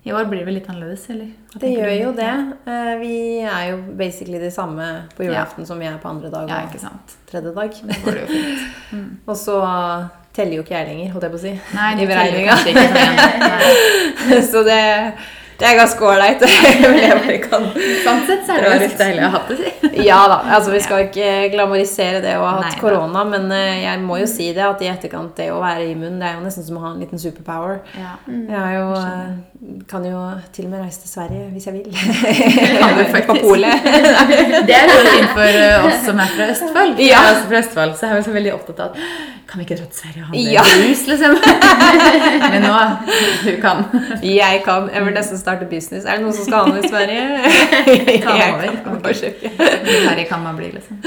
A: I år blir det vel litt annerledes, eller?
C: Det gjør jo det. Eh, Vi er jo basically de samme på julaften som vi er på andre dag
A: Ja,
C: og
A: ikke sant.
C: tredje dag.
A: Det går det jo fint.
C: Og så teller jo ikke jeg lenger, holdt jeg på å si.
A: Nei,
C: I beregninga. Så det, det er ganske ålreit. Jeg
A: Sånn sett så er det ganske deilig å ha det.
C: Ja da. altså Vi skal ikke glamorisere det å ha hatt korona, men eh, jeg må jo si det at i etterkant det å være immun, det er jo nesten som å ha en liten superpower.
A: Ja.
C: Jeg jo, eh, kan jo til og med reise til Sverige hvis jeg vil.
A: Kan du
C: På polet.
A: Det er noe fint for uh, oss som er fra Østfold.
C: Ja.
A: Er fra Østfold, så er vi så veldig opptatt av at kan vi ikke dra til Sverige og handle
C: Ja.
A: brus, liksom? Men nå du kan.
C: Jeg kan. Jeg vil nesten starte business. Er det noen som skal ha noe i Sverige?
A: Ta over.
C: kan bare sjekke.
A: Herre kan man bli, liksom.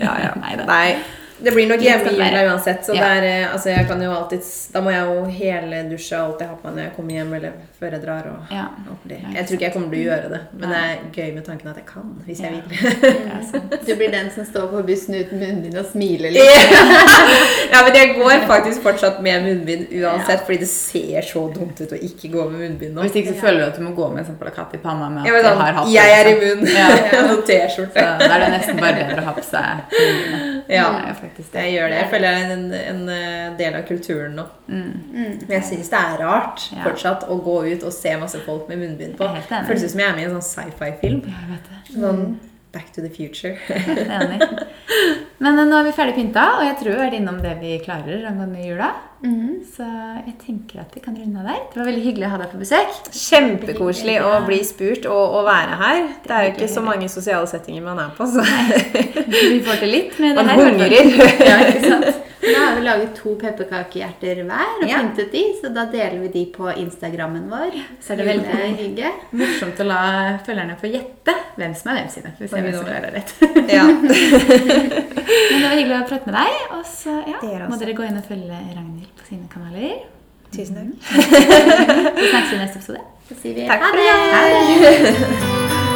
C: Ja, ja.
A: Neida.
C: Nei. Det blir nok hjemme i
A: Litt sånn der.
C: uansett. Så
A: Ja.
C: det er, eh, altså jeg kan jo alltid, da må jeg jo hele dusje og alt jeg har på meg når jeg kommer hjem eller før jeg drar. Og,
A: Ja.
C: og det. Jeg tror ikke jeg kommer til å gjøre det, men det er gøy med tanken at jeg kan hvis jeg vil.
A: Ja.
B: Du blir den som står på bussen uten munnbind og smiler litt.
C: ja, men jeg går faktisk fortsatt med munnbind uansett, fordi det ser så dumt ut å ikke gå med munnbind nå.
A: Hvis ikke så føler du at du må gå med en sånn plakat i panna med at
C: Jeg, sånn,
A: har hatt det,
C: jeg er
A: liksom.
C: immun.
A: Ja.
C: Og T-skjorte.
A: Da er det nesten bare bedre å ha på seg munnbindet.
C: Ja.
A: Er faktisk.
C: Jeg gjør det. Jeg føler det er en, en eh, del av kulturen nå.
A: Mm.
C: Men jeg syns det er rart
A: Ja.
C: fortsatt å gå ut og se masse folk med munnbind på.
A: Jeg.
C: Føles ut som jeg er med i en sånn sci-fi-film.
A: Jeg.
C: Sånn Back to the future.
A: Enig. Men eh, nå er vi ferdig pynta, og jeg tror vi har vært innom det vi klarer angående jula. Så jeg tenker at vi kan runde av der. Det var veldig hyggelig å ha deg på besøk.
C: Kjempekoselig å bli spurt og å være her. Det er jo ikke så mange sosiale settinger man er på, så
A: Vi får til litt med det
C: man
A: her. Man
C: hungrer.
A: Ja, ikke sant?
B: Nå har vi laget to pepperkakehjerter hver og
C: Ja.
B: pyntet de, så da deler vi de på Instagrammen vår.
A: Så er det veldig
B: hygge.
A: morsomt å la følgerne få gjette hvem som er hvem sine. Vi ser se hvem som klarer rett.
C: Ja.
A: Men det var hyggelig å prate med deg. Og så ja,
C: Dere
A: må dere gå inn og følge Ragnhild på sine kanaler.
C: Tusen takk.
A: Så snakkes vi i neste episode.
B: Så sier vi
C: Takk for
B: det!
C: Ha dag.